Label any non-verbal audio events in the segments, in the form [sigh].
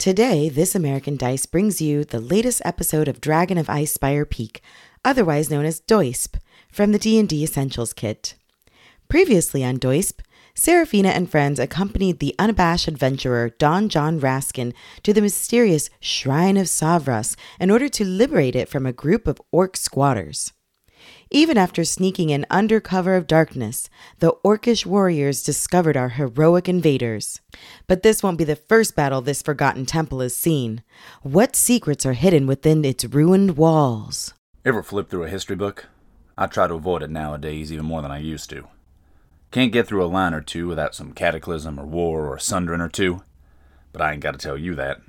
Today, This American Dice brings you the latest episode of Dragon of Icespire Peak, otherwise known as DOISP, from the D&D Essentials Kit. Previously on DOISP, Seraphina and friends accompanied the unabashed adventurer Don John Raskin to the mysterious Shrine of Savras in order to liberate it from a group of orc squatters. Even after sneaking in under cover of darkness, the orcish warriors discovered our heroic invaders. But this won't be the first battle this forgotten temple has seen. What secrets are hidden within its ruined walls? Ever flip through a history book? I try to avoid it nowadays even more than I used to. Can't get through a line or two without some cataclysm or war or sundering or two. But I ain't got to tell you that.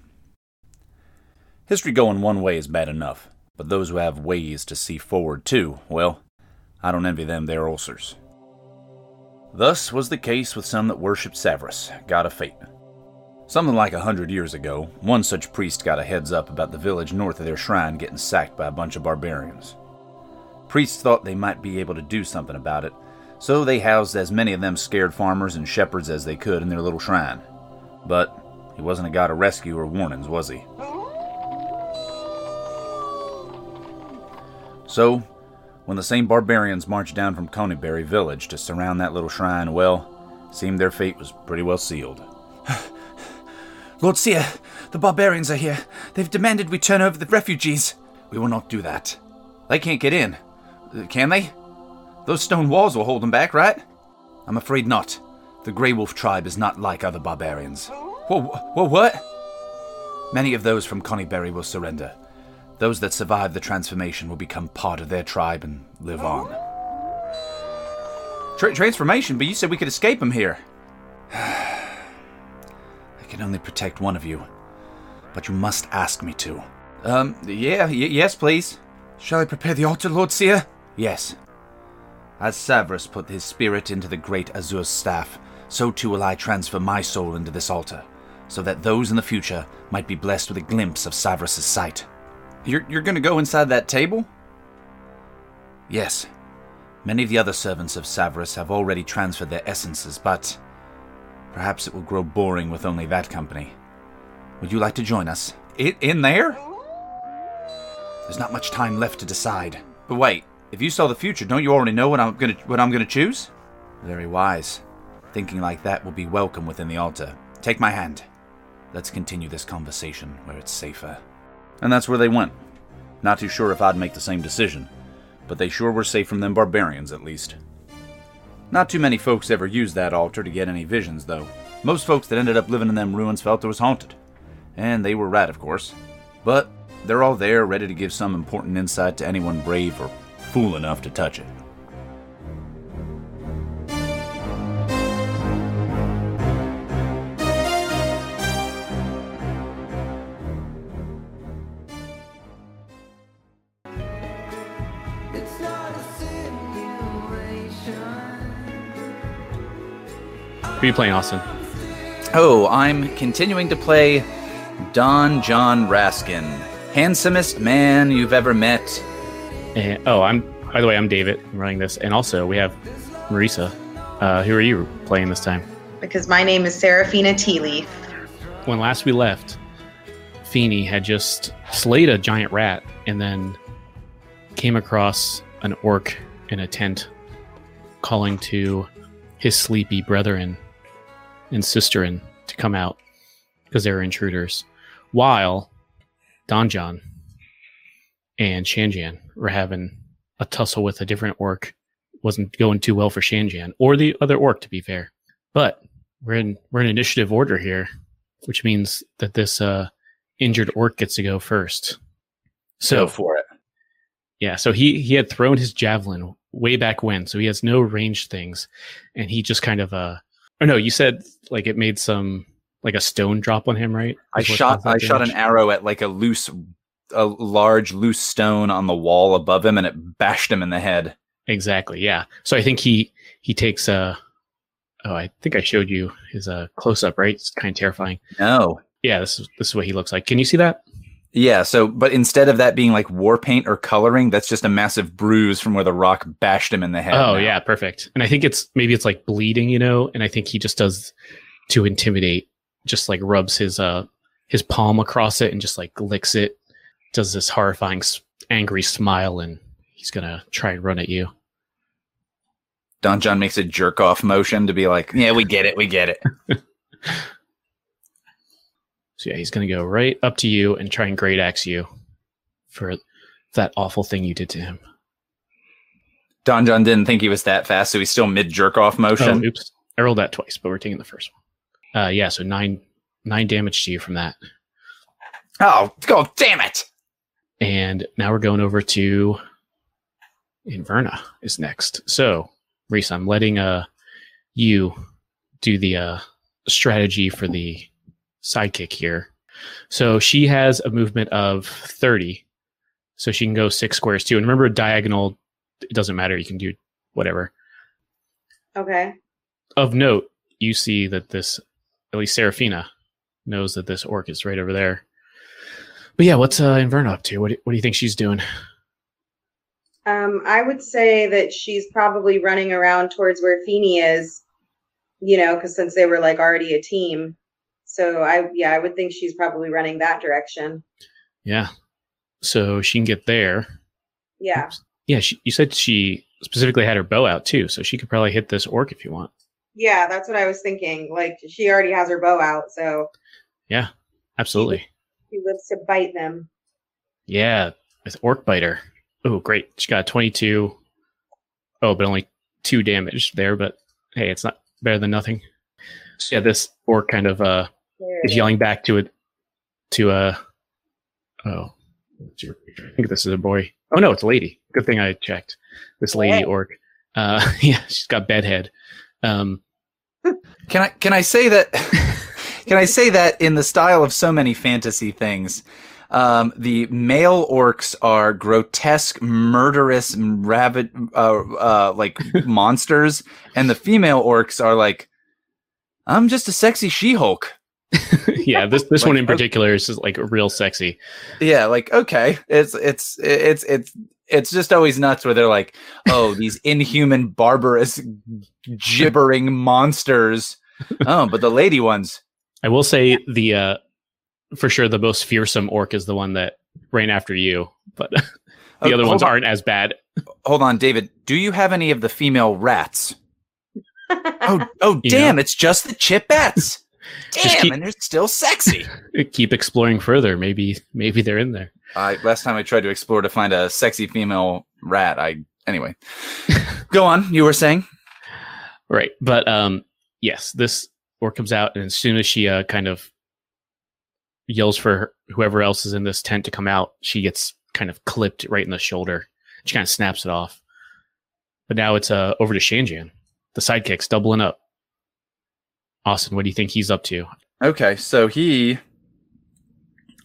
History going one way is bad enough, but those who have ways to see forward too, well, I don't envy them their ulcers. Thus was the case with some that worshipped Savras, god of fate. Something like a hundred years ago, one such priest got a heads up about the village north of their shrine getting sacked by a bunch of barbarians. Priests thought they might be able to do something about it, so they housed as many of them scared farmers and shepherds as they could in their little shrine. But he wasn't a god of rescue or warnings, was he? So, when the same barbarians marched down from Conyberry village to surround that little shrine, well, seemed their fate was pretty well sealed. [sighs] Lord Seer, the barbarians are here. They've demanded we turn over the refugees. We will not do that. They can't get in. Can they? Those stone walls will hold them back, right? I'm afraid not. The Grey Wolf tribe is not like other barbarians. Whoa, whoa, what? Many of those from Conyberry will surrender. Those that survive the transformation will become part of their tribe and live on. Tra- transformation, but you said we could escape them here. [sighs] I can only protect one of you, but you must ask me to. Um, yeah, y- yes, please. Shall I prepare the altar, Lord Seer? Yes. As Savras put his spirit into the great Azure staff, so too will I transfer my soul into this altar, so that those in the future might be blessed with a glimpse of Savras' sight. You're, you're gonna go inside that table? Yes. Many of the other servants of Savras have already transferred their essences, but perhaps it will grow boring with only that company. Would you like to join us? I- in there? There's not much time left to decide. But wait, if you saw the future, don't you already know what I'm gonna what I'm gonna choose? Very wise. Thinking like that will be welcome within the altar. Take my hand. Let's continue this conversation where it's safer. And that's where they went. Not too sure if I'd make the same decision, but they sure were safe from them barbarians at least. Not too many folks ever used that altar to get any visions, though. Most folks that ended up living in them ruins felt it was haunted. And they were right, of course. But they're all there, ready to give some important insight to anyone brave or fool enough to touch it. Who are you playing, Austin? Oh, I'm continuing to play Don John Raskin. Handsomest man you've ever met. And, oh, I'm. By the way, I'm David. I'm running this, and also we have Marisa. Uh, who are you playing this time? because my name is Seraphina Tealeaf. When last we left, Feeny had just slayed a giant rat, and then came across an orc in a tent, calling to his sleepy brethren and sisterin to come out because they were intruders. While Don John and Shanjan were having a tussle with a different orc. Wasn't going too well for Shanjan or the other orc, to be fair. But we're in we're in initiative order here, which means that this uh, injured orc gets to go first. So Go for it. yeah, so he he had thrown his javelin way back when, so he has no ranged things, and he just kind of uh, or no, you said like it made some like a stone drop on him, right? I shot I shot an arrow at like a loose a large loose stone on the wall above him and it bashed him in the head. Exactly. Yeah. So I think he he takes a oh I think I showed you his uh close up right. It's kind of terrifying. No. Yeah. This is this is what he looks like. Can you see that? Yeah, so but instead of that being like war paint or coloring, that's just a massive bruise from where the rock bashed him in the head. oh now. yeah, perfect. And I think it's maybe it's like bleeding, you know. And I think he just does to intimidate, just like rubs his uh his palm across it and just like licks it. Does this horrifying, angry smile, and he's gonna try and run at you. Don John makes a jerk off motion to be like, yeah, we get it, we get it. [laughs] So yeah, he's gonna go right up to you and try and great axe you for that awful thing you did to him. Don John didn't think he was that fast, so he's still mid jerk off Oh, motion. oops! I rolled that twice, but we're taking the first one. Uh, yeah, so nine nine damage to you from that. Oh, god damn it! And now we're going over to Inverna is next. So, Reese, I'm letting uh you do the uh strategy for the sidekick here. So she has a movement of 30. So she can go six squares too. And remember diagonal, it doesn't matter, you can do whatever. Okay. Of note, you see that this at least Seraphina knows that this orc is right over there. But yeah, what's uh Inverna up to? What do, what do you think she's doing? Um, I would say that she's probably running around towards where Feeny is, you know, because since they were like already a team. So I, yeah, I would think she's probably running that direction. Yeah. So she can get there. Yeah. Yeah, she, you said she specifically had her bow out too, so she could probably hit this orc if you want. Yeah, that's what I was thinking. Like she already has her bow out, so Yeah, absolutely. she lives to bite them. Yeah, with orc biter. Oh, great. She got 22. Oh, but only two damage there, but hey, it's not better than nothing. So, yeah, this orc kind of uh is it yelling back to it to a oh I think this is a boy. Oh no, it's a lady. Good thing I checked. This lady Yeah. orc. Uh [laughs] yeah, she's got bedhead. Um Can I can I say that [laughs] can I say that in the style of so many fantasy things? Um, the male orcs are grotesque, murderous, rabid, uh, uh, like [laughs] monsters, and the female orcs are like, I'm just a sexy She-Hulk. [laughs] yeah, this this one in particular is just like real sexy. Yeah, like okay, it's it's it's it's it's just always nuts where they're like, oh, these [laughs] inhuman, barbarous, gibbering monsters. Oh, but the lady ones, I will say the uh for sure the most fearsome orc is the one that ran after you, but [laughs] the Oh, other ones on. aren't as bad. Hold on, David. Do you have any of the female rats? Oh, oh, You damn! know? It's just the Just Damn, keep- and they're still sexy. [laughs] Keep exploring further. Maybe maybe they're in there. I last time I tried to explore to find a sexy female rat, I anyway. [laughs] Go on. You were saying? Right. But um yes, this orc comes out and as soon as she uh kind of yells for her, whoever else is in this tent to come out, she gets kind of clipped right in the shoulder. She kind of snaps it off. But now it's uh over to Shanjan. The sidekick's doubling up. Austin, what do you think he's up to? Okay, so he,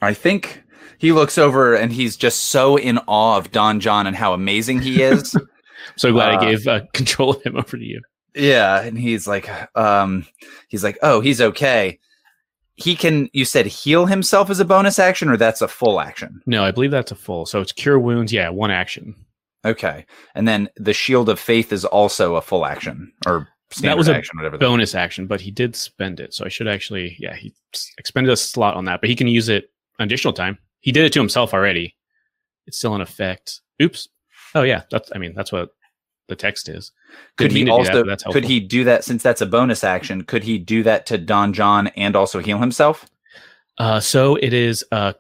I think he looks over and he's just so in awe of Don John and how amazing he is. [laughs] So glad Uh, I gave uh, [laughs] control of him over to you. yeah, and he's like, um, he's like, oh, he's okay. He can. You said heal himself as a bonus action, or that's a full action. No, I believe that's a full. So it's cure wounds. Yeah, one action. Okay, and then the shield of faith is also a full action or standard was a action, whatever. that- bonus action, but he did spend it. So I should actually, yeah, he expended a slot on that, but he can use it an additional time. He did it to himself already. It's still in effect. Oops. Oh yeah, that's. I mean, that's what the text is. could Didn't he do that, also that's could he do that since that's a bonus action? Could he do that to Don John and also heal himself? Uh, so it is. Uh,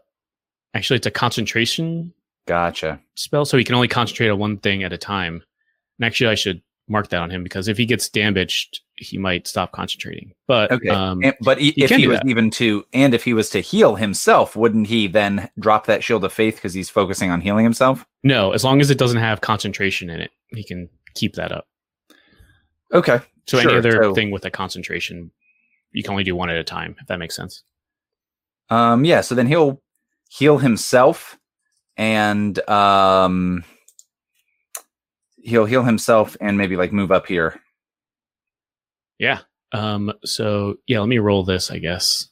actually, it's a concentration Gotcha. spell, so he can only concentrate on one thing at a time. And actually, I should mark that on him because if he gets damaged, he might stop concentrating. But Okay, um, And- but i- you if he was that. even to, and if he was to heal himself, wouldn't he then drop that shield of faith because he's focusing on healing himself? no, as long as it doesn't have concentration in it, he can keep that up. Okay. So any other so- thing with a concentration, you can only do one at a time, if that makes sense. Um. Yeah. So then he'll heal himself, and um, he'll heal himself and maybe like move up here. Yeah. Um, so yeah, let me roll this, I guess.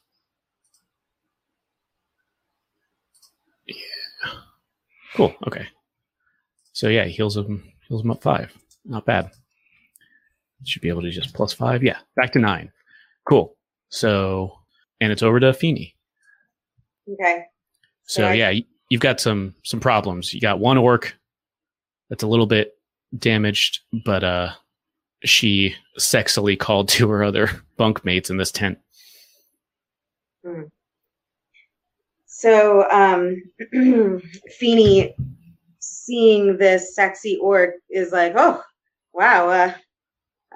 Yeah. Cool. Okay. So yeah, heals him heals him up five. Not bad. Should be able to just plus five. Yeah. Back to nine. Cool. So and it's over to Feeny. Okay. So I- yeah, you've got some some problems. You got one orc that's a little bit damaged, but uh she sexily called to her other [laughs] bunkmates in this tent. So, um, [clears throat] Feeny, seeing this sexy orc, is like, "Oh, wow, uh,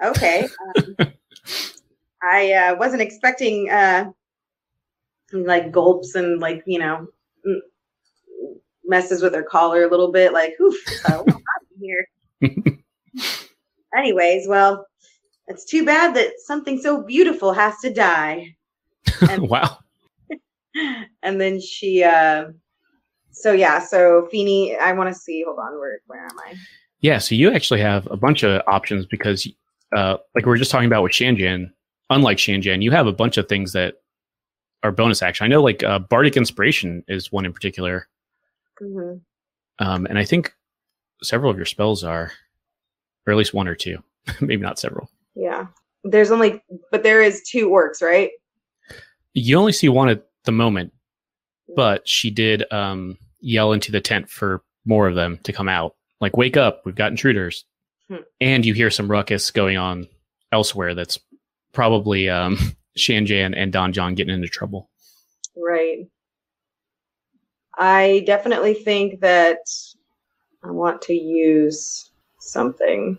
okay." [laughs] Um, I uh, wasn't expecting uh, like gulps and like you know messes with her collar a little bit. Like, oof, [laughs] here? [laughs] Anyways, well, it's too bad that something so beautiful has to die And- [laughs] wow. [laughs] and then she uh so yeah so Feeny I want to see hold on where where am I Yeah, so you actually have a bunch of options because uh like we were just talking about with Shanjan, unlike Shanjan, you have a bunch of things that are bonus action. I know like uh, Bardic Inspiration is one in particular. hmm Um, and I think several of your spells are, or at least one or two, [laughs] maybe not several. yeah there's only but there is two orcs right You only see one at the moment, but she did um, yell into the tent for more of them to come out. Like, wake up, we've got intruders. Hmm. And you hear some ruckus going on elsewhere that's probably um, [laughs] Shanjan and Don John getting into trouble. right I definitely think that I want to use something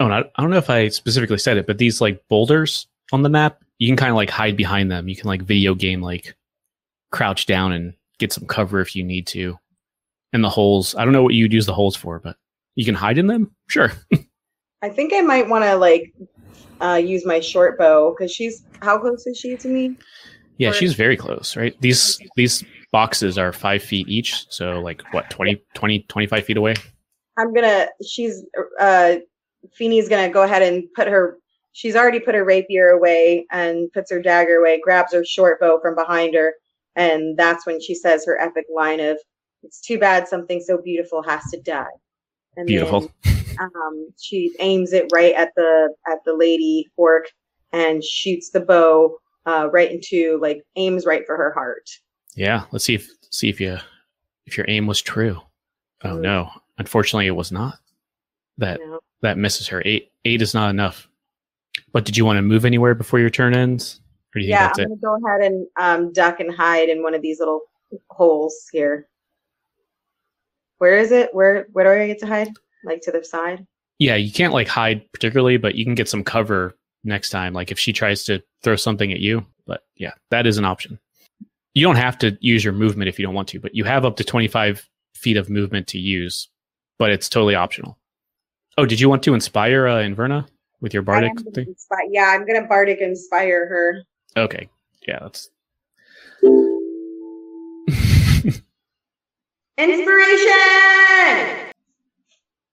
Oh, and I, I don't know if I specifically said it, but these like boulders on the map, you can kind of like hide behind them. You can like video game like crouch down and get some cover if you need to. And the holes, I don't know what you'd use the holes for, but you can hide in them. Sure. [laughs] I think I might want to like uh use my short bow because she's how close is she to me Yeah, Or- she's very close, right? These these boxes are five feet each, so like what 20, 20 25 feet away. I'm gonna. She's uh, Feeny's gonna go ahead and put her. She's already put her rapier away and puts her dagger away. Grabs her short bow from behind her, and that's when she says her epic line of, "It's too bad something so beautiful has to die." And Beautiful. Then, um, she aims it right at the at the lady orc and shoots the bow uh, right into like aims right for her heart. Yeah, let's see if see if you if your aim was true. Oh Mm. no, unfortunately, it was not. That know? that misses her. Eight eight is not enough. But did you want to move anywhere before your turn ends, or do you think Yeah, I'm gonna go ahead and um, duck and hide in one of these little holes here. Where is it? Where where do I get to hide? Like to the side? Yeah, you can't like hide particularly, but you can get some cover next time. Like if she tries to throw something at you. But yeah, that is an option. You don't have to use your movement if you don't want to, but you have up to twenty five feet of movement to use. But it's totally optional. Oh, did you want to inspire uh, Inverna with your bardic thing? inspi- yeah, I'm gonna bardic inspire her. Okay. Yeah, that's [laughs] Inspiration.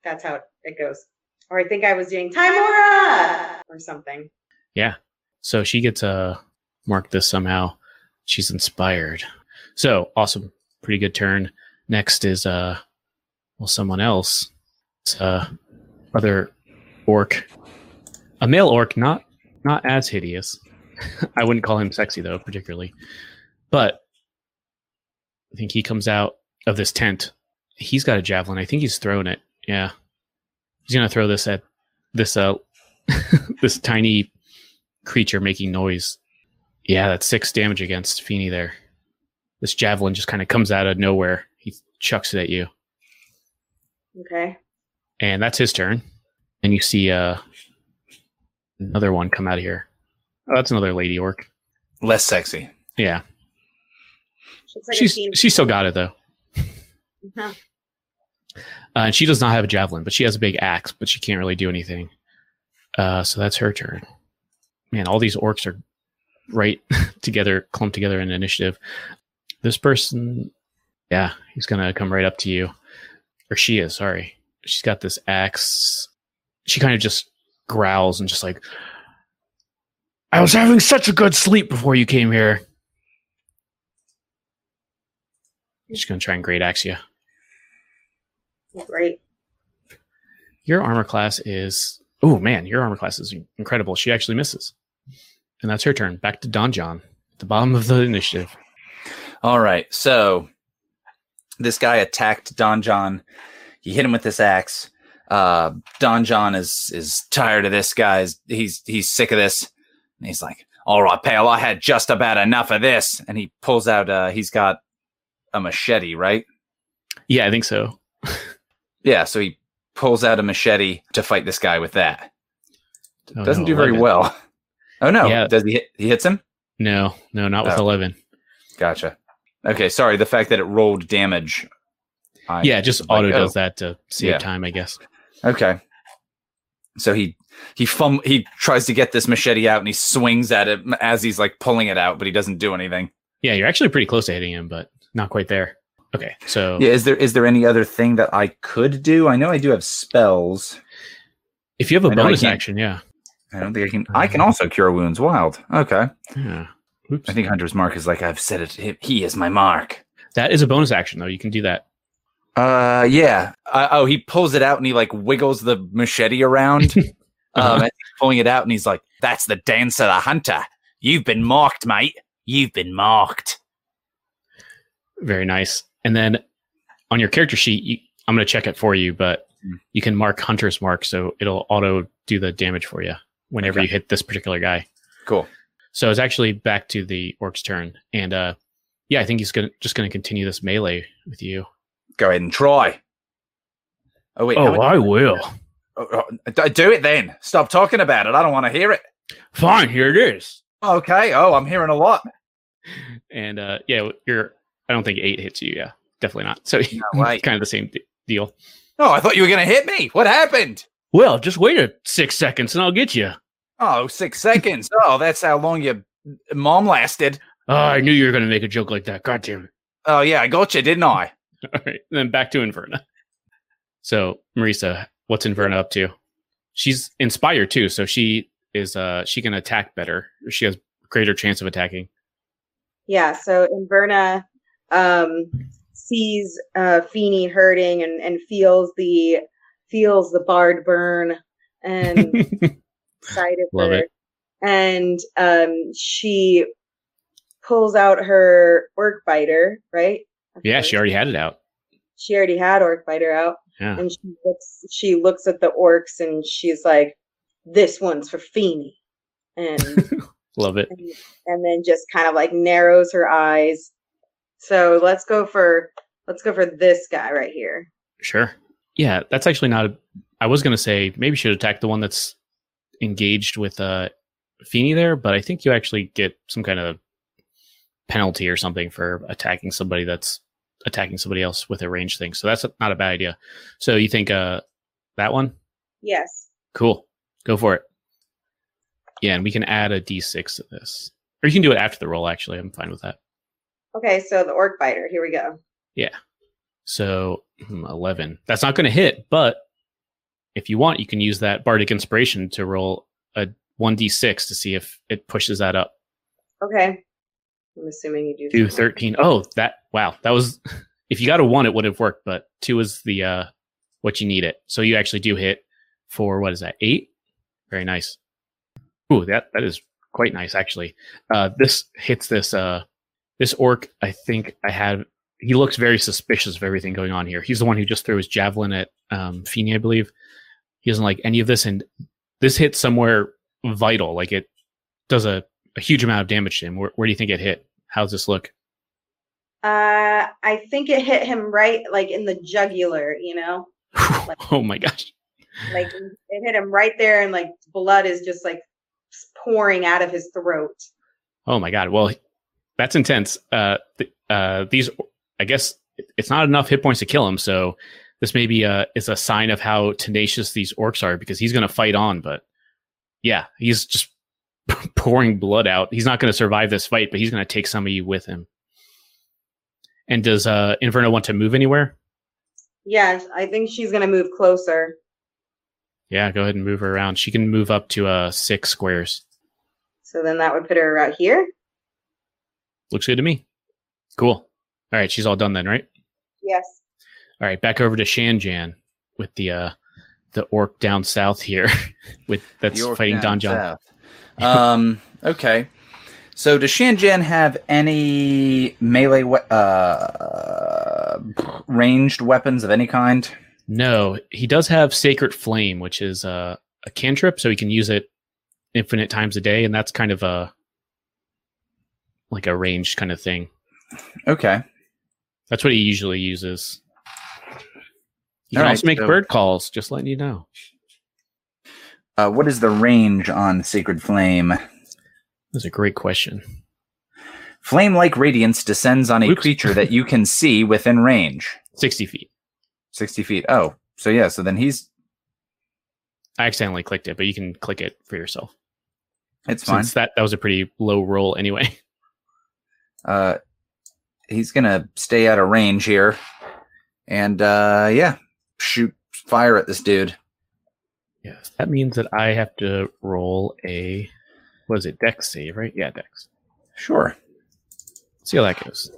That's how it goes. Or I think I was doing Tymora or something. yeah. So she gets uh mark this somehow. She's inspired. So awesome. Pretty good turn. Next is uh well someone else. It's uh other orc. A male orc, not not as hideous. [laughs] I wouldn't call him sexy though, particularly. But I think he comes out of this tent. He's got a javelin. I think he's throwing it. Yeah. He's gonna throw this at this uh [laughs] this tiny creature making noise. Yeah, that's six damage against Feeny there. This javelin just kind of comes out of nowhere. He chucks it at you. Okay. And that's his turn. And you see uh another one come out of here. Oh, that's another lady orc. Less sexy. Yeah. Like a she's she still got it though. Uh-huh. Uh, and she does not have a javelin, but she has a big axe, but she can't really do anything. Uh, so that's her turn. Man, all these orcs are right [laughs] together, clumped together in initiative. This person, yeah, he's gonna come right up to you, or she is. Sorry, she's got this axe. She kind of just growls and just like, I was having such a good sleep before you came here. She's gonna try and great axe you. Great. Your armor class is oh man, your armor class is incredible. She actually misses, and that's her turn. Back to Don John, the bottom of the initiative. All right. So this guy attacked Don John. He hit him with this axe. Uh, Don John is is tired of this guy. He's he's sick of this. And he's like, "All right, pal, I had just about enough of this." And he pulls out. Uh, he's got a machete, right? Yeah, I think so. Yeah. So he pulls out a machete to fight this guy with that. Oh, Doesn't no, do very 11. well. Oh no! Yeah. Does he? Hit, he hits him. No, no, not with Oh. 11. Gotcha. Okay. Sorry. The fact that it rolled damage. I yeah, just was like, auto oh. does that to save Yeah. time, I guess. Okay. So he he fum he tries to get this machete out and he swings at it as he's like pulling it out, but he doesn't do anything. Yeah, you're actually pretty close to hitting him, but not quite there. Okay, so Yeah, is there is there any other thing that I could do? I know I do have spells. if you have a I know I bonus action, yeah. I don't think I can I can also cure wounds wild. Okay. Yeah. Oops. I think Hunter's mark is like I've said it he- he is my mark. that is a bonus action, though. You can do that. Uh yeah. Uh, oh, he pulls it out and he like wiggles the machete around. [laughs] Uh-huh. Um, and he's pulling it out and he's like, "That's the dance of the hunter. You've been marked, mate. You've been marked." Very nice. And then on your character sheet, you, I'm going to check it for you, but Hmm. you can mark Hunter's mark, so it'll auto do the damage for you whenever Okay. you hit this particular guy. Cool. So it's actually back to the orc's turn, and uh, yeah, I think he's gonna just going to continue this melee with you. Go ahead and try. Oh wait. how many- will. oh, oh, do it then. Stop talking about it. I don't want to hear it. Fine, here it is. Okay. Oh, I'm hearing a lot. And uh, yeah, you're. I don't think eight hits you. Yeah, definitely not. So [laughs] No kind of the same d- deal. Oh, I thought you were gonna hit me. What happened? Well, just wait a six seconds and I'll get you. Oh, six seconds. Oh, that's how long your mom lasted. Oh, I knew you were going to make a joke like that. God damn it. Oh yeah, I got you, didn't I? [laughs] All right, then back to Inverna. So, Marisa, what's Inverna up to? She's inspired too, so she is uh she can attack better. She has greater chance of attacking. Yeah, so Inverna um, sees uh, Feeny hurting and, and feels the feels the bard burn and [laughs] side of Love her, it. and um, she pulls out her orc biter. Right? yeah, she already had it out. she already had orc biter out, Yeah. and she looks she looks at the orcs and she's like, "This one's for Feeny," and [laughs] Love it. and, and then just kind of like narrows her eyes. So let's go for let's go for this guy right here. Sure. Yeah, that's actually not a I was going to say maybe should attack the one that's engaged with uh Feeny there, but I think you actually get some kind of penalty or something for attacking somebody that's attacking somebody else with a range thing. So that's not a bad idea. So you think uh that one? Yes. Cool. Go for it. Yeah, and we can add a d6 to this. Or you can do it after the roll actually. I'm fine with that. Okay, so the orc biter. Here we go. So hmm, 11. That's not going to hit, but if you want, you can use that bardic inspiration to roll a 1d6 to see if it pushes that up Okay. I'm assuming you do. to 13. Oh, that wow. That was [laughs] if you got a 1 it would have worked, but 2 is the uh what you need it. So you actually do hit for what is that? 8? Very nice. Ooh, that that is quite nice actually. Uh this hits this uh this orc, I think I had he looks very suspicious of everything going on here. He's the one who just threw his javelin at um Feeny, I believe. He doesn't like any of this and this hits somewhere vital. Like it does a, a huge amount of damage to him. Where, where do you think it hit? How's this look? Uh, I think it hit him right, like in the jugular. You know, [laughs] oh my gosh. like it hit him right there, and like blood is just like pouring out of his throat. Oh my god. Well, that's intense. Uh, th- uh, these, I guess, it's not enough hit points to kill him. So this maybe uh, is a sign of how tenacious these orcs are because he's going to fight on. But yeah, he's just [laughs] pouring blood out. He's not going to survive this fight, but he's going to take some of you with him. And does uh, Inverna want to move anywhere? Yes, I think she's gonna move closer. Yeah, go ahead and move her around. She can move up to uh, six squares. So then that would put her out here. Looks good to me. Cool. All right, she's all done then, right? Yes. All right, back over to Shanjan with the uh the orc down south here [laughs] with that's The orc fighting down Don John. south. um. Okay. So does Shanjan have any melee we- uh, ranged weapons of any kind? No, he does have Sacred Flame, which is uh, a cantrip, so he can use it infinite times a day, and that's kind of a like a ranged kind of thing. Okay. That's what he usually uses. All can right, also make so- bird calls, just letting you know. Uh, what is the range on Sacred Flame? That's a great question. Flame like radiance descends on a Oops. creature that you can see within range. 60 feet. 60 feet. Oh, so yeah, so then he's. I accidentally clicked it, but you can click it for yourself. It's fine. Since that, that was a pretty low roll anyway. [laughs] Uh, he's gonna stay out of range here. And uh, yeah, shoot fire at this dude. Yes. That means that I have to roll a what is it, dex save, right? Yeah, dex. Sure. See how that goes.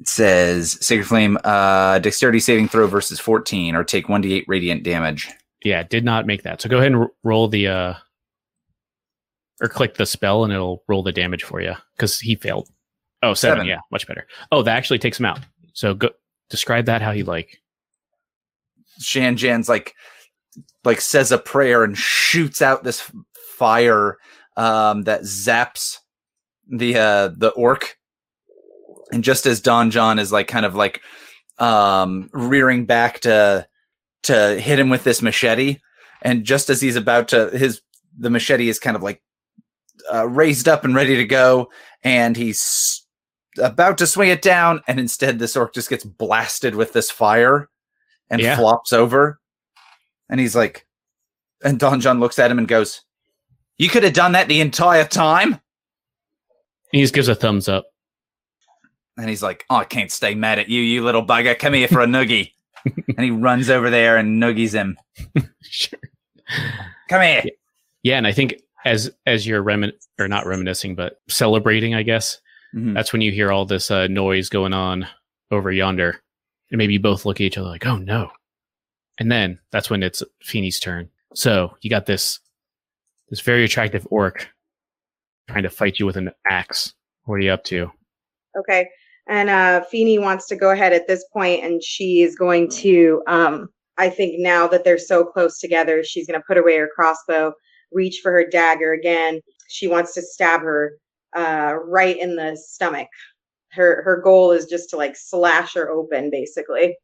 It says Sacred Flame, uh, dexterity saving throw versus 14, or take 1d8 radiant damage. Yeah, did not make that. So go ahead and r- roll the uh or click the spell and it'll roll the damage for you because he failed. Oh, seven. Seven. Yeah, much better. Oh, that actually takes him out. So go describe that how you like. Shanjan's like, like says a prayer and shoots out this fire um, that zaps the uh, the orc. And just as Don John is like kind of like um, rearing back to to hit him with this machete, and just as he's about to his the machete is kind of like uh, raised up and ready to go, and he's about to swing it down, and instead this orc just gets blasted with this fire and Yeah. flops over. And he's like, and Don John looks at him and goes, You could have done that the entire time. He just gives a thumbs up. And he's like, Oh, I can't stay mad at you, you little bugger. Come here for a noogie. [laughs] and he runs over there and noogies him. [laughs] sure. Come here. Yeah, and I think as as you're remin or not reminiscing, but celebrating, I guess Mhm. that's when you hear all this uh, noise going on over yonder, and maybe you both look at each other like, "Oh no!" And then that's when it's Feeny's turn. So you got this this very attractive orc trying to fight you with an axe. What are you up to? Okay. And uh Feeny wants to go ahead at this point and she is going to um I think now that they're so close together, she's gonna put away her crossbow, reach for her dagger again. She wants to stab her uh right in the stomach. Her her goal is just to like slash her open basically.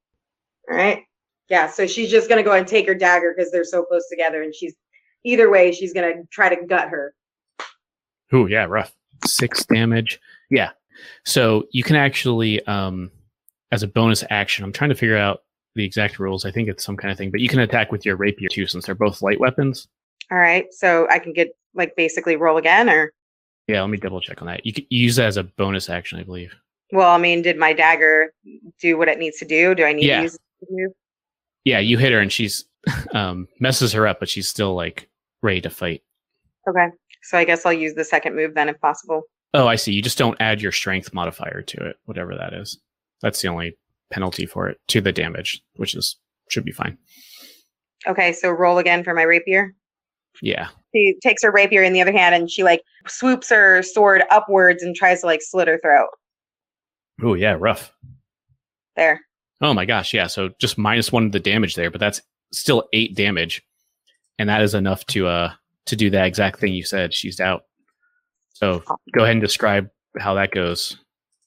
All right. Yeah, so she's just gonna go and take her dagger because they're so close together and she's either way, she's gonna try to gut her. Ooh, yeah, rough. Six damage. Yeah. So you can actually, um, as a bonus action, I'm trying to figure out the exact rules. I think it's some kind of thing, but you can attack with your rapier too, since they're both light weapons. All right. So I can get like basically roll again or Yeah, let me double check on that. You can use that as a bonus action, I believe. Well, I mean, did my dagger do what it needs to do? Do I need Yeah. to use it? Yeah, you hit her and she's [laughs] um, messes her up, but she's still like ready to fight. Okay. So I guess I'll use the second move then if possible. Oh, I see. You just don't add your strength modifier to it, whatever that is. That's the only penalty for it to the damage, which is should be fine. Okay, so roll again for my rapier. Yeah. She takes her rapier in the other hand and she like swoops her sword upwards and tries to like slit her throat. Oh yeah, rough. There. Oh my gosh, yeah. So just minus one of the damage there, but that's still eight damage, and that is enough to uh to do that exact thing you said. She's out. So go ahead and describe how that goes.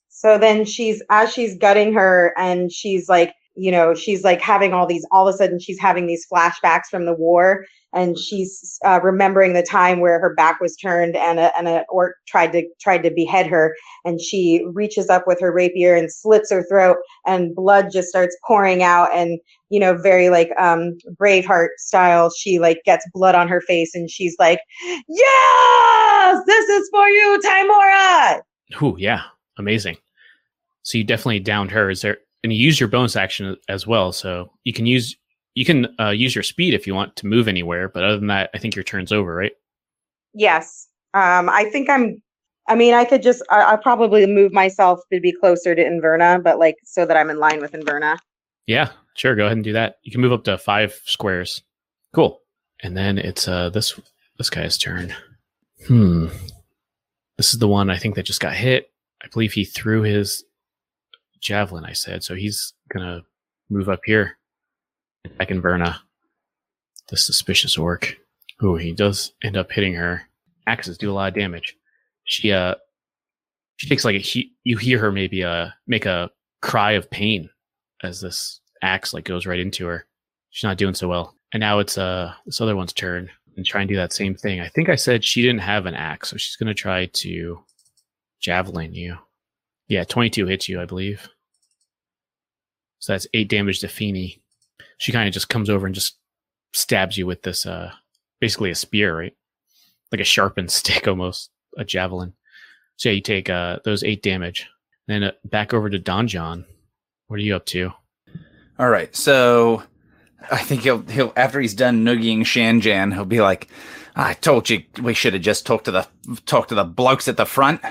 So then she's as she's gutting her and she's like, you know, she's like having all these all of a sudden she's having these flashbacks from the war and she's uh, remembering the time where her back was turned and a and a orc tried to tried to behead her and she reaches up with her rapier and slits her throat and blood just starts pouring out and you know very like um braveheart style she like gets blood on her face and she's like yes this is for you Tymora Ooh, yeah, amazing. So you definitely downed her. Is there? And you use your bonus action as well, so you can use you can uh, use your speed if you want to move anywhere. But other than that, I think your turn's over, right? Yes. Um, I think I'm. I mean, I could just. I, I'll probably move myself to be closer to Inverna, but like so that I'm in line with Inverna. Yeah, sure. Go ahead and do that. You can move up to five squares. Cool. And then it's uh this this guy's turn. Hmm. this is the one I think that just got hit. I believe he threw his javelin. I said so. He's gonna move up here. Back in Verna, the suspicious orc. Ooh, he does end up hitting her. Axes do a lot of damage. She uh, she takes like a he- you hear her maybe uh make a cry of pain as this axe like goes right into her. She's not doing so well. And now it's uh this other one's turn and try and do that same thing. I think I said she didn't have an axe, so she's gonna try to javelin you. Yeah, 22 hits you, I believe. So that's eight damage to Feeny. She kind of just comes over and just stabs you with this, uh, basically a spear, right? Like a sharpened [laughs] stick almost, a javelin. So yeah, you take uh, those eight damage. Then uh, back over to Don John. What are you up to? All right, so I think he'll he'll after he's done noogieing Shanjan, he'll be like, "I told you we should have just talked to the talked to the blokes at the front."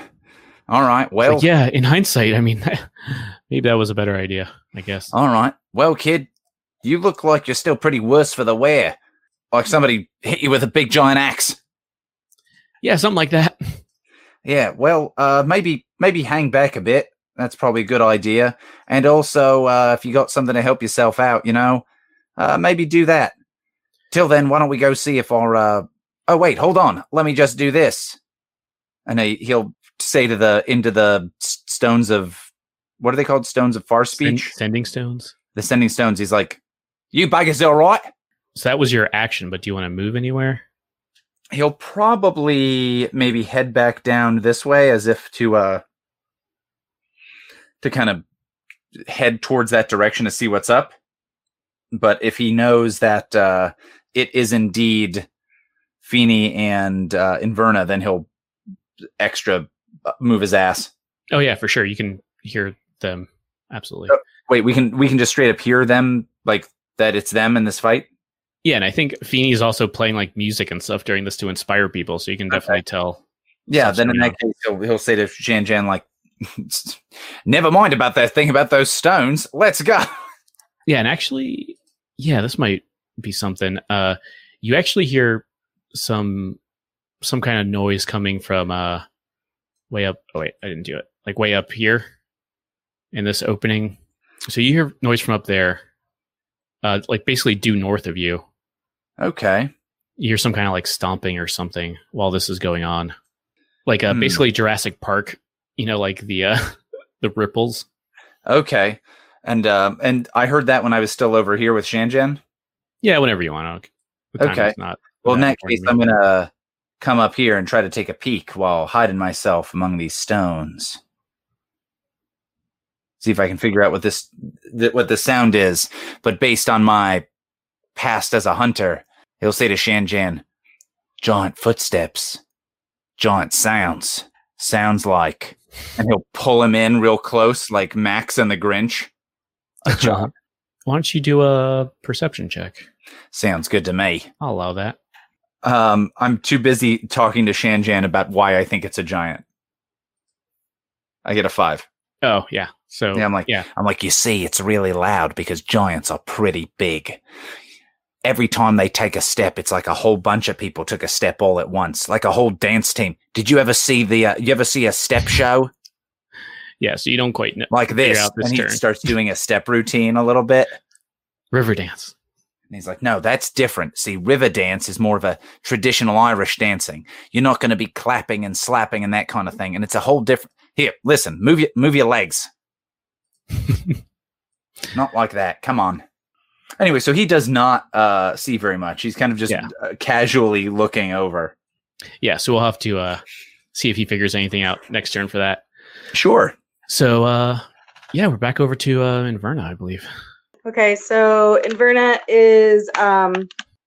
All right, well, yeah, in hindsight, I mean, [laughs] maybe that was a better idea, I guess. all right, well, kid, you look like you're still pretty worse for the wear. Like somebody hit you with a big giant axe. Yeah, something like that. [laughs] Yeah, well, uh, maybe maybe hang back a bit. That's probably a good idea. And also, uh, if you got something to help yourself out, you know, uh, maybe do that. Till then, why don't we go see if our? Uh... Oh wait, hold on. Let me just do this. And he, he'll say to the into the stones of what are they called? Stones of far Send- speech. sending stones. the sending stones. He's like, "You buggers, all right?" So that was your action, but do you want to move anywhere? he'll probably maybe head back down this way as if to uh to kind of head towards that direction to see what's up but if he knows that uh it is indeed Feeny and uh Inverna then he'll extra uh, move his ass Oh yeah, for sure. You can hear them. Absolutely. Oh. wait we can we can just straight up hear them like that it's them in this fight Yeah, and I think Feeny is also playing like music and stuff during this to inspire people, so you can Okay. definitely tell. Yeah, then in that case, he'll, he'll say to Shanjan, like, [laughs] never mind about that thing about those stones. Let's go. [laughs] Yeah, and actually, yeah, this might be something. Uh, you actually hear some some kind of noise coming from uh way up. Oh wait, I didn't do it. Like way up here in this opening. So you hear noise from up there, uh, like basically due north of you. Okay. you hear some kind of like stomping or something while this is going on like uh, Hmm. basically jurassic park you know like the uh [laughs] the ripples Okay. And um and I heard that when I was still over here with Shanjan. yeah whenever you want Okay. not Well, in that case, I'm gonna come up here and try to take a peek while hiding myself among these stones. See if I can figure out what this th- what the sound is. But based on my past as a hunter, he'll say to Shanjan, "Giant footsteps, giant sounds, sounds like," and he'll pull him in real close, like Max and the Grinch. Giant why don't you do a perception check sounds good to me. i'll allow that Um, I'm too busy talking to Shanjan about why I think it's a giant. I get a five. oh yeah so Yeah, I'm like, yeah I'm like, you see, it's really loud because giants are pretty big. Every time they take a step, it's like a whole bunch of people took a step all at once, like a whole dance team. Did you ever see the? Uh, you ever see a step show yeah so you don't quite know like this? out this and he turn. starts [laughs] doing a step routine a little bit. river dance And he's like, no, that's different. See, river dance is more of a traditional Irish dancing. You're not going to be clapping and slapping and that kind of thing. And it's a whole different. Here, listen, move your move your legs. [laughs] not like that. Come on. Anyway, so he does not uh, see very much. He's kind of just Yeah. uh, casually looking over. yeah so we'll have to uh see if he figures anything out next turn for that Sure. so uh yeah we're back over to uh inverna i believe Okay, so Inverna is um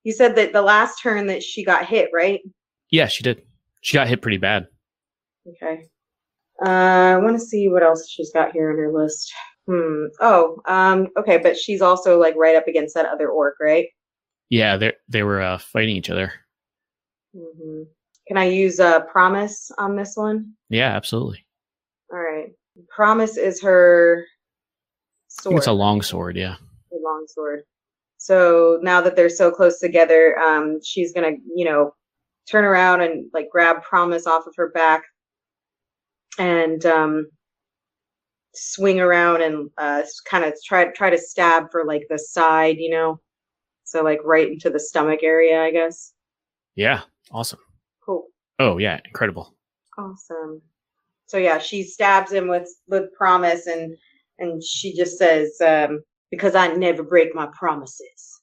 you said that the last turn that she got hit, right? yeah she did she got hit pretty bad Okay. Uh, I want to see what else she's got here on her list. Hmm. Oh, um, okay, but she's also like right up against that other orc, right? yeah they they were uh fighting each other hmm Can I use uh, promise on this one? yeah absolutely All right. Promise is her sword. it's a long sword yeah a long sword. So now that they're so close together, um, she's gonna, you know, turn around and like grab Promise off of her back, and um, swing around and uh, kind of try try to stab for like the side, you know, so like right into the stomach area, I guess. Yeah, awesome. Cool. Oh yeah, incredible. Awesome. So yeah, she stabs him with with promise, and and she just says, um, "Because I never break my promises."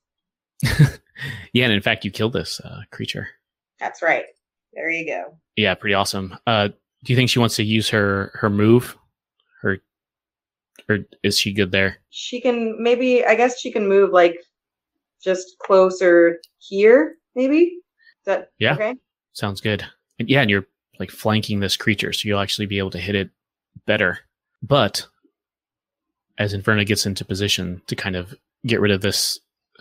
[laughs] yeah, and in fact, you killed this uh, creature. That's right. There you go. Yeah, pretty awesome. Uh, do you think she wants to use her her move, her, or is she good there? She can maybe. I guess she can move like just closer here. Maybe. Is that Yeah. okay? Sounds good. And yeah, and you're like flanking this creature, so you'll actually be able to hit it better. But as Inverna gets into position to kind of get rid of this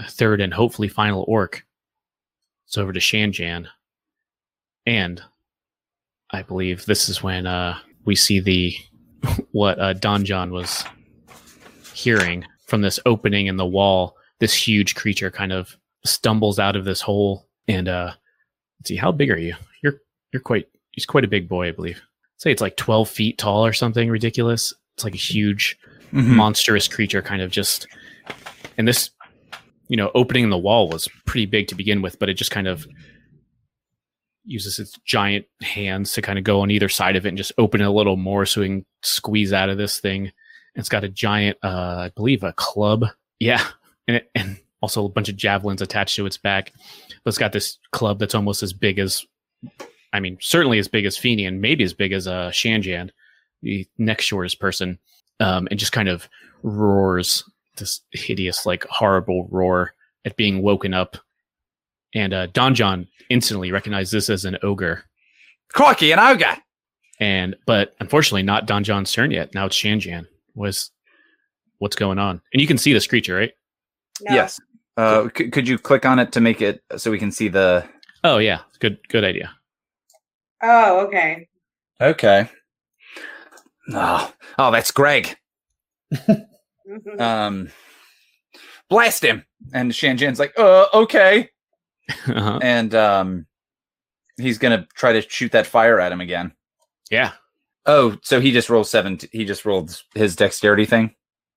third and hopefully final orc, it's over to Shanjan. And I believe this is when uh, we see the what uh, Don John was hearing from this opening in the wall. This huge creature kind of stumbles out of this hole and uh, let's see how big are you? You're you're quite he's quite a big boy, I believe. say it's like twelve feet tall or something ridiculous. It's like a huge Mhm. monstrous creature kind of just and this you know opening in the wall was pretty big to begin with but it just kind of uses its giant hands to kind of go on either side of it and just open it a little more so we can squeeze out of this thing. And it's got a giant uh i believe a club. Yeah. And, it, and also a bunch of javelins attached to its back. But it's got this club that's almost as big as i mean certainly as big as Feeny and maybe as big as uh shanjan the next shortest person. Um, and just kind of roars this hideous, like horrible roar at being woken up. And uh, Don John instantly recognized this as an ogre, Crikey, an ogre! and but unfortunately not Don John's turn yet. Now it's Shanjan. Was what's going on? And you can see this creature, right? No. Yes. Uh, c- could you click on it to make it so we can see the? Oh yeah, good good idea. Oh, okay. Okay. Oh, oh, that's Greg. [laughs] Um, blast him. And Shanjan's like, uh, okay. Uh-huh. And um, he's gonna try to shoot that fire at him again. Yeah, Oh, so he just rolled seven. He just rolled his dexterity thing.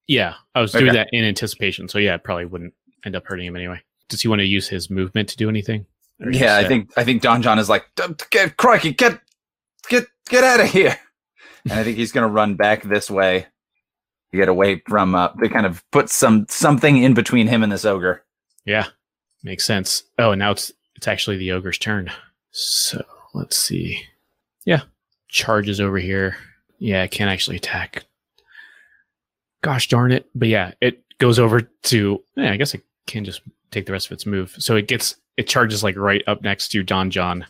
yeah. I was doing that in anticipation, so yeah, it probably wouldn't end up hurting him anyway. Does he want to use his movement to do anything? Yeah, I think I think Don John is like, get crikey, get get get out of here. And I think he's gonna run back this way to get away from uh to kind of put some something in between him and this ogre. Yeah, makes sense. Oh, and now it's it's actually the ogre's turn. So let's see. Yeah, charges over here. Yeah, it can't actually attack. Gosh darn it! But yeah, it goes over to. Yeah, I guess it can just take the rest of its move. So it gets it charges like right up next to Don John,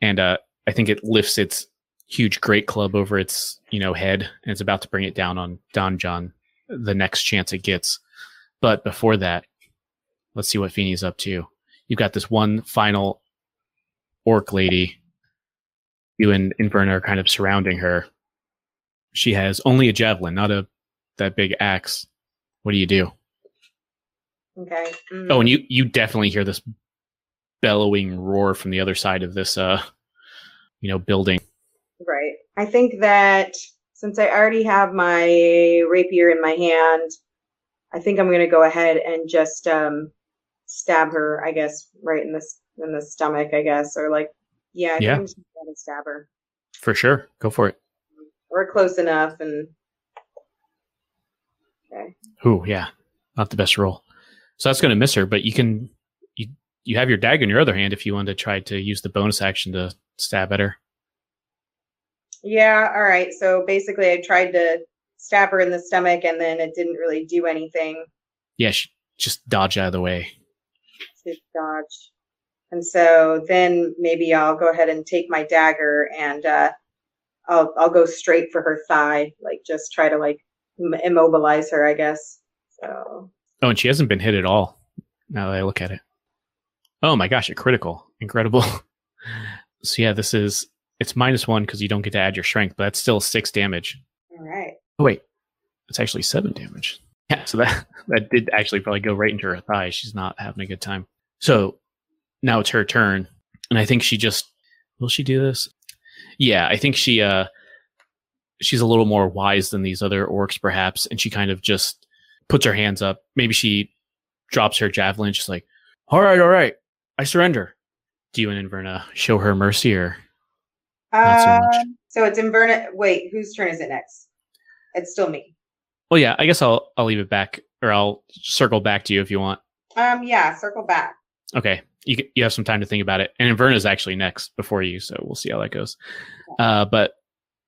and uh, I think it lifts its huge great club over its you know head, and it's about to bring it down on Don John the next chance it gets. But before that, let's see what Feeny's up to. You've got this one final orc lady. You and Inverna are kind of surrounding her. She has only a javelin, not a that big axe. What do you do? okay. Mhm. Oh, and you you definitely hear this bellowing roar from the other side of this uh you know building. Right. I think that since I already have my rapier in my hand, I think I'm going to go ahead and just um, stab her. I guess right in this in the stomach. I guess or like yeah. I think Yeah. I'm just to stab her For sure. Go for it. We're close enough and. Okay. Ooh, yeah. Not the best roll. So that's gonna miss her, but you can you you have your dagger in your other hand if you want to try to use the bonus action to stab at her. Yeah. All right. So basically, I tried to stab her in the stomach, and then it didn't really do anything. Yeah, she just dodged out of the way. To dodge. And so then maybe I'll go ahead and take my dagger and uh, I'll I'll go straight for her thigh, like just try to like m- immobilize her, I guess. So Oh, and she hasn't been hit at all. Now that I look at it. Oh my gosh, a critical. Incredible. [laughs] so yeah, this is it's minus one because you don't get to add your strength, but that's still six damage. all right, Oh wait. It's actually seven damage. Yeah, so that [laughs] that did actually probably go right into her thigh. She's not having a good time. So now it's her turn. And I think she just will she do this? Yeah, I think she uh she's a little more wise than these other orcs, perhaps, and she kind of just puts her hands up. Maybe she drops her javelin. She's like, "All right, all right, I surrender." Do you and Inverna show her mercy, or Not so Uh, much. so it's Inverna. Wait, whose turn is it next? It's still me. well, yeah, I guess I'll I'll leave it back, or I'll circle back to you if you want. Um, yeah, circle back. Okay, you you have some time to think about it, and Inverna's actually next before you, so we'll see how that goes. Uh, but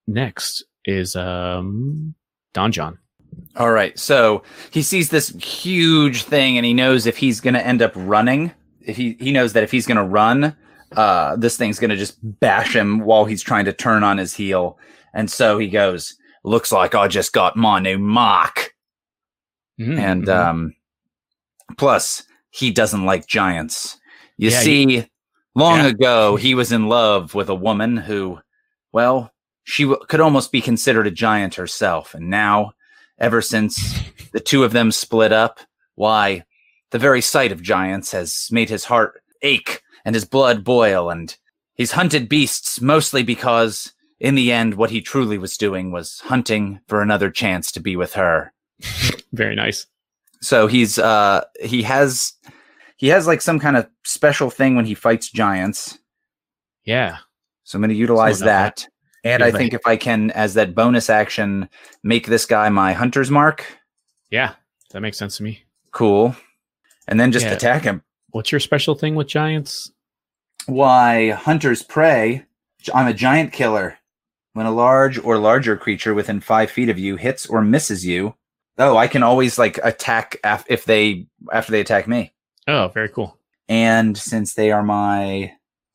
next is um Don John. All right. So he sees this huge thing and he knows if he's going to end up running, if he, he knows that if he's going to run, uh, this thing's going to just bash him while he's trying to turn on his heel. And so he goes, looks like I just got my new mark. Mm, And, mhm. um, plus he doesn't like giants. You Yeah, see, long Yeah. ago, he was in love with a woman who, well, she w- could almost be considered a giant herself. And now, ever since the two of them split up, why, the very sight of giants has made his heart ache and his blood boil. And he's hunted beasts mostly because, in the end, what he truly was doing was hunting for another chance to be with her very nice. So he's uh he has he has like some kind of special thing when he fights giants. Yeah, so i'm going to utilize about that. and i think if i can as that bonus action make this guy my hunter's mark. Yeah, that makes sense to me. cool. And then just Yeah. attack him. What's your special thing with giants? why hunter's prey i'm a giant killer. When a large or larger creature within five feet of you hits or misses you oh i can always like attack af- if they after they attack me Oh, very cool. And since they are my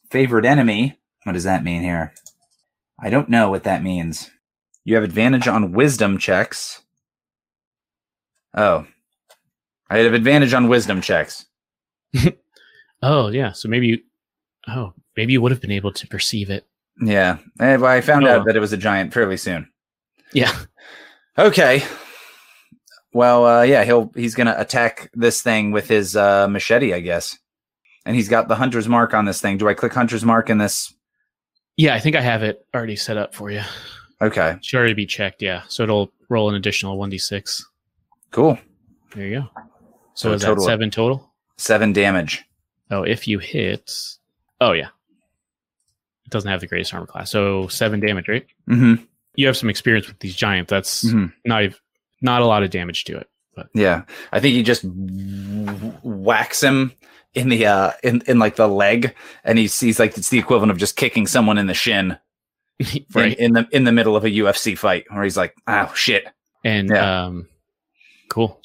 favorite enemy, what does that mean here? I don't know what that means. You have advantage on wisdom checks. Oh. I have advantage on wisdom checks. [laughs] Oh, yeah. So maybe, you, oh, maybe you would have been able to perceive it. Yeah. Eh, I found Oh. out that it was a giant fairly soon. Yeah. Okay. Well, uh, yeah, he'll he's gonna attack this thing with his uh, machete, I guess. And he's got the hunter's mark on this thing. Do I click hunter's mark in this? Yeah, I think I have it already set up for you. Okay, Should already be checked. Yeah. So it'll roll an additional 1d6. cool. There you go. So So is that total of- seven total? Seven damage. Oh, if you hit. Oh, yeah. It doesn't have the greatest armor class. So seven damage, right? Mm-hmm. You have some experience with these giants. That's Mhm. not ev- not a lot of damage to it. But Yeah, I think he just whacks him in the uh in in like the leg, and he sees like it's the equivalent of just kicking someone in the shin [laughs] in, right. in the in the middle of a UFC fight, where he's like, "Oh shit." And Yeah. um, cool.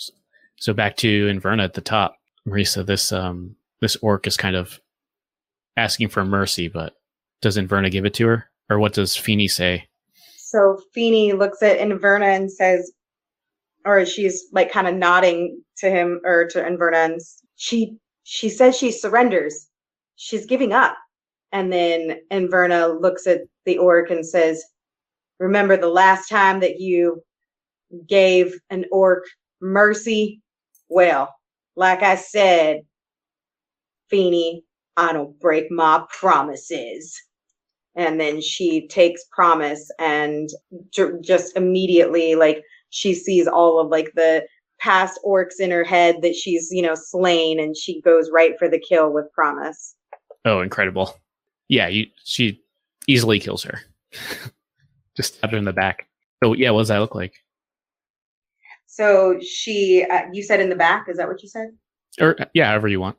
So back to Inverna at the top, Marisa. This um, this orc is kind of asking for mercy, but does Inverna give it to her, or what does Feeny say? So Feeny looks at Inverna and says, or she's like kind of nodding to him or to Inverna, and she she says she surrenders. She's giving up. And then Inverna looks at the orc and says, "Remember the last time that you gave an orc mercy? Well, like I said, Feeny, I don't break my promises." and then she takes promise and ju- just immediately like she sees all of like the past orcs in her head that she's you know slain and she goes right for the kill with promise Oh, incredible! Yeah, you she easily kills her. [laughs] Just stab her in the back. So yeah, what does that look like? so she uh, you said in the back is that what you said Or yeah, however you want.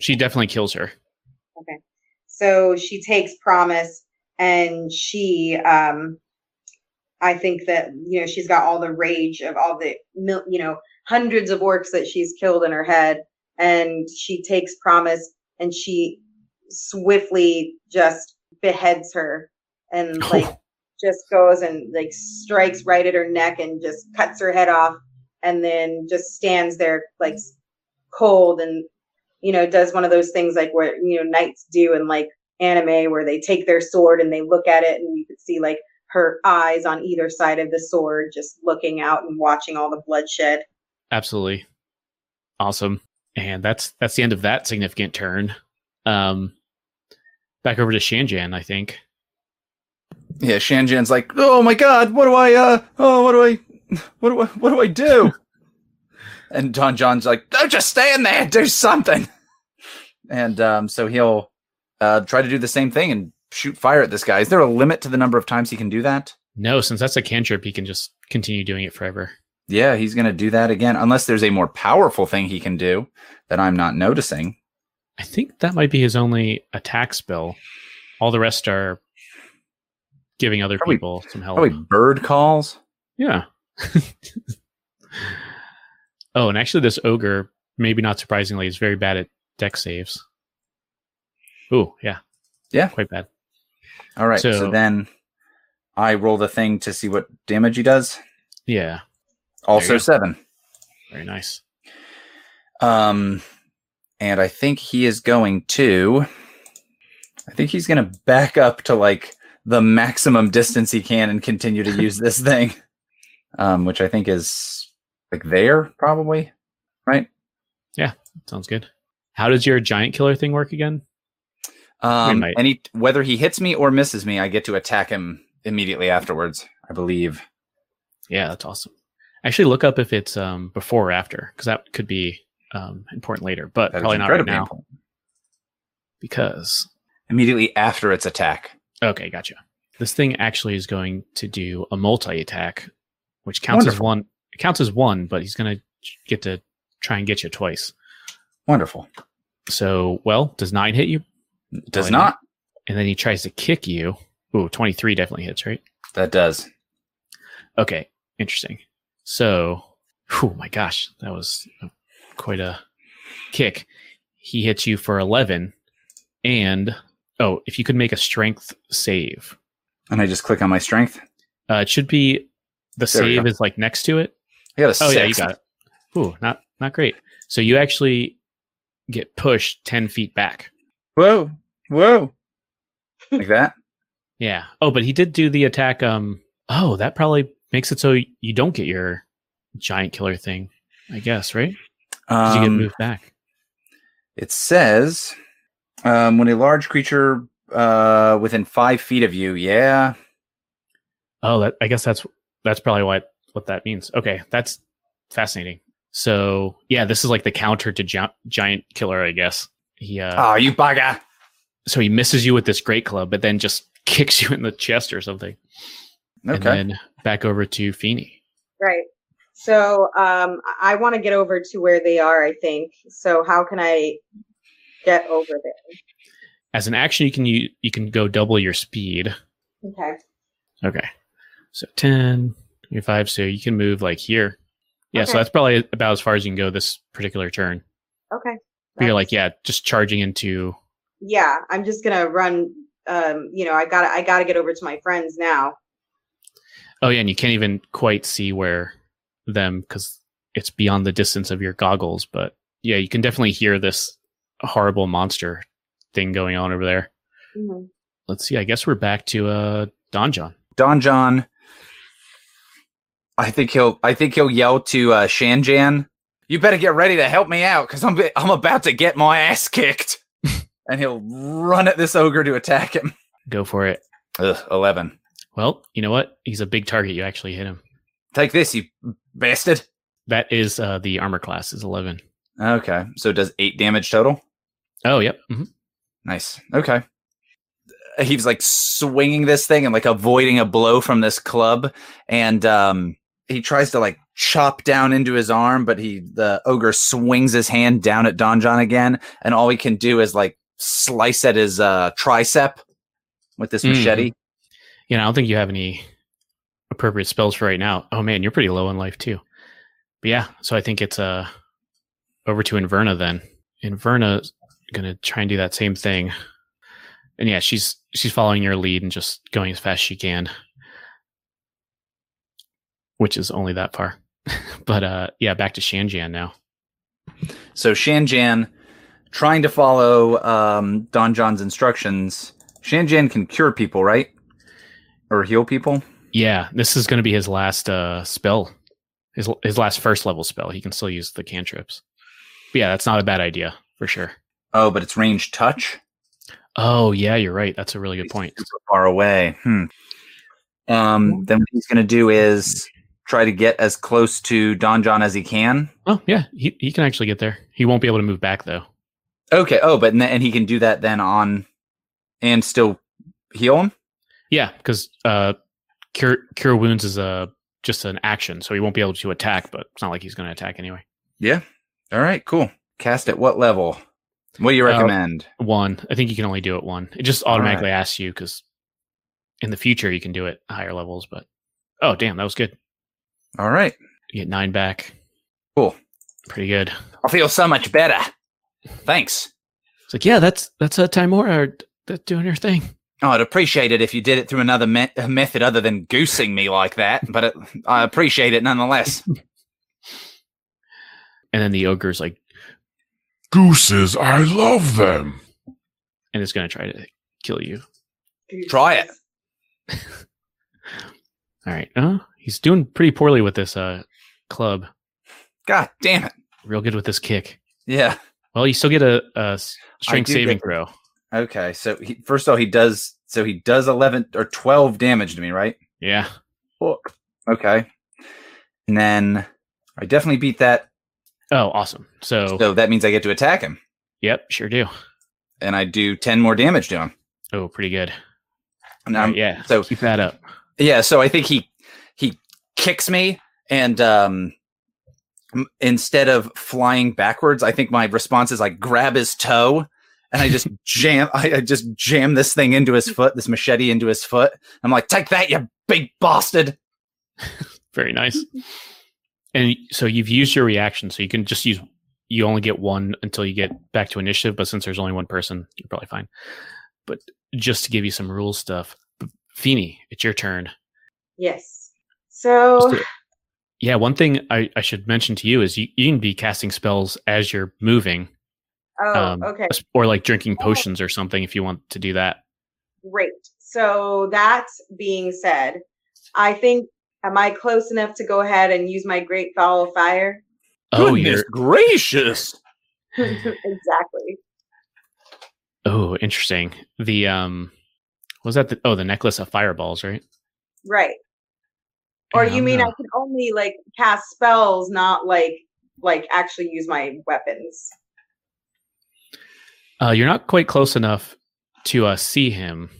She definitely kills her. Okay. So she takes promise and she um i think that you know she's got all the rage of all the you know hundreds of orcs that she's killed in her head and she takes promise and she swiftly just beheads her and [laughs] like just goes and like strikes right at her neck and just cuts her head off and then just stands there like cold and you know does one of those things like where you know knights do in like anime where they take their sword and they look at it and you could see like her eyes on either side of the sword just looking out and watching all the bloodshed Absolutely. Awesome. And that's that's the end of that significant turn. Um back over to Shanjan, I think. Yeah, Shanjan's like, oh my god, what do I, uh, oh, what do I, what do I, what do I do? [laughs] and Don John's like, don't just stand there, do something. And um, so he'll uh, try to do the same thing and shoot fire at this guy. Is there a limit to the number of times he can do that? No, since that's a cantrip, he can just continue doing it forever. Yeah, he's going to do that again, unless there's a more powerful thing he can do that I'm not noticing. I think that might be his only attack spell. All the rest are giving other Probably- people some help. Probably bird calls. Yeah. [laughs] oh, and actually, this ogre, maybe not surprisingly, is very bad at Dex saves. Ooh, yeah. Yeah. Quite bad. All right, so, So- then I roll the thing to see what damage he does. Yeah. Also seven. Very nice. Um, and I think he is going to. I think he's going to back up to like the maximum distance he can and continue to use this [laughs] thing, um, which I think is like there probably, right? Yeah, sounds good. How does your giant killer thing work again? Um, and he, whether he hits me or misses me, I get to attack him immediately afterwards. I believe. Yeah, that's awesome. Actually, look up if it's um, before or after, because that could be um, important later, but That probably not right now important. because Immediately after its attack. Okay, gotcha. This thing actually is going to do a multi attack, which counts as one. It counts as one, but he's going to get to try and get you twice. Wonderful. So, well, does nine hit you? Does not. And then he tries to kick you. Ooh, 23 definitely hits, right? That does. Okay, interesting. So, oh my gosh, that was quite a kick. He hits you for 11. And, oh, if you could make a strength save, And I just click on my strength. uh, it should be the There save is like next to it. I got a Oh six. yeah, you got it. Ooh, not not great. So you actually get pushed ten feet back. Whoa, whoa, [laughs] like that. Yeah. Oh, but he did do the attack. Um. Oh, that probably makes it so you don't get your giant killer thing. I guess right? 'Cause you get Um, moved back. It says um, when a large creature uh, within five feet of you. Yeah, Oh, that I guess that's that's probably what what that means. Okay, that's fascinating. So yeah, this is like the counter to gi- giant killer, I guess. He uh, oh, you bugger! so he misses you with this great club, but then just [laughs] kicks you in the chest or something. And Okay, then back over to Feeny. Right. So um, I want to get over to where they are. I think. So how can I get over there? As an action, you can you, you can go double your speed. Okay. Okay, so 10, 25, so you can move like here. Yeah, so that's probably about as far as you can go this particular turn. Okay. But you're like, yeah, just charging into. Yeah, I'm just gonna run. Um, you know, I got to I got to get over to my friends now. Oh yeah, and you can't even quite see where them because it's beyond the distance of your goggles. But yeah, you can definitely hear this horrible monster thing going on over there. Mhm. Let's see. I guess we're back to uh Don John. Don John. I think he'll. I think he'll yell to uh, Shanjan. You better get ready to help me out because I'm. I'm about to get my ass kicked. [laughs] and he'll run at this ogre to attack him. Go for it. Ugh, Eleven. Well, you know what? He's a big target. You actually hit him. Take this, you bastard. That is uh, the armor class is 11. Okay, so it does eight damage total. Oh, yep. hmm Nice. Okay. He's like swinging this thing and like avoiding a blow from this club, and um, he tries to like chop down into his arm, but he the ogre swings his hand down at Don John again, and all he can do is like slice at his uh, tricep with this Mhm. machete. Yeah, I don't think you have any appropriate spells for right now. Oh man, you're pretty low in life too. But yeah, so I think it's uh over to Inverna then. Inverna's gonna try and do that same thing. And yeah, she's she's following your lead and just going as fast as she can. Which is only that far. [laughs] but uh yeah, back to Shanjan now. So Shanjan, trying to follow um, Don John's instructions, Shanjan can cure people, right? Or heal people. Yeah, this is gonna be his last uh spell. His his last first level spell. He can still use the cantrips. But yeah, that's not a bad idea for sure. Oh, but it's ranged touch. Oh yeah, you're right. That's a really good point. Super far away. Hmm. Um, then what he's going to do is try to get as close to Don John as he can. Oh yeah, he he can actually get there. He won't be able to move back though. Okay. Oh, but and he can do that then on and still heal him. Yeah, because uh, cure cure wounds is a just an action, so he won't be able to attack. But it's not like he's going to attack anyway. Yeah. All right. Cool. Cast at what level? What do you Uh, recommend? One, I think you can only do it one. It just automatically asks you because in the future you can do it higher levels. But oh damn, that was good. All right. You get nine back. Cool. Pretty good. I feel so much better. Thanks. It's like yeah, that's that's a Tymora that's doing her thing. Oh, I'd appreciate it if you did it through another me- method other than goosing me like that, but it, I appreciate it nonetheless. [laughs] And then the ogre's like, Gooses, I love them. and it's going to try to kill you. Try it. [laughs] All right. Oh, he's doing pretty poorly with this uh club. God damn it. Real good with this kick. Yeah. Well, you still get a, a strength saving get- throw. Okay. So he, first of all, he does. So he does eleven or twelve damage to me, right? Yeah. Okay. And then I definitely beat that. Oh, awesome. So, So that means I get to attack him, yep, sure do. and I do ten more damage to him. Oh, pretty good. Right, yeah. so- keep that up. Yeah, so I think he kicks me and um instead of flying backwards, I think my response is like grab his toe and I just [laughs] jam I, I just jam this thing into his foot, this machete into his foot. I'm like, take that, you big bastard. Very nice. And so you've used your reaction, so you can just use. You only get one until you get back to initiative, but since there's only one person, you're probably fine. But just to give you some rules stuff, Feeny, it's your turn. Yes. So Just to- yeah, one thing I, I should mention to you is you, you can be casting spells as you're moving, oh, um, okay. or like drinking potions or something if you want to do that. Great. So that being said, I think am I close enough to go ahead and use my great foul of fire? Oh, Goodness you're gracious. [laughs] [laughs] exactly. oh, interesting. The um, was that the oh the necklace of fireballs, right? Right. Or you mean. I can only like cast spells, not like like actually use my weapons? Uh, you're not quite close enough to uh, see him,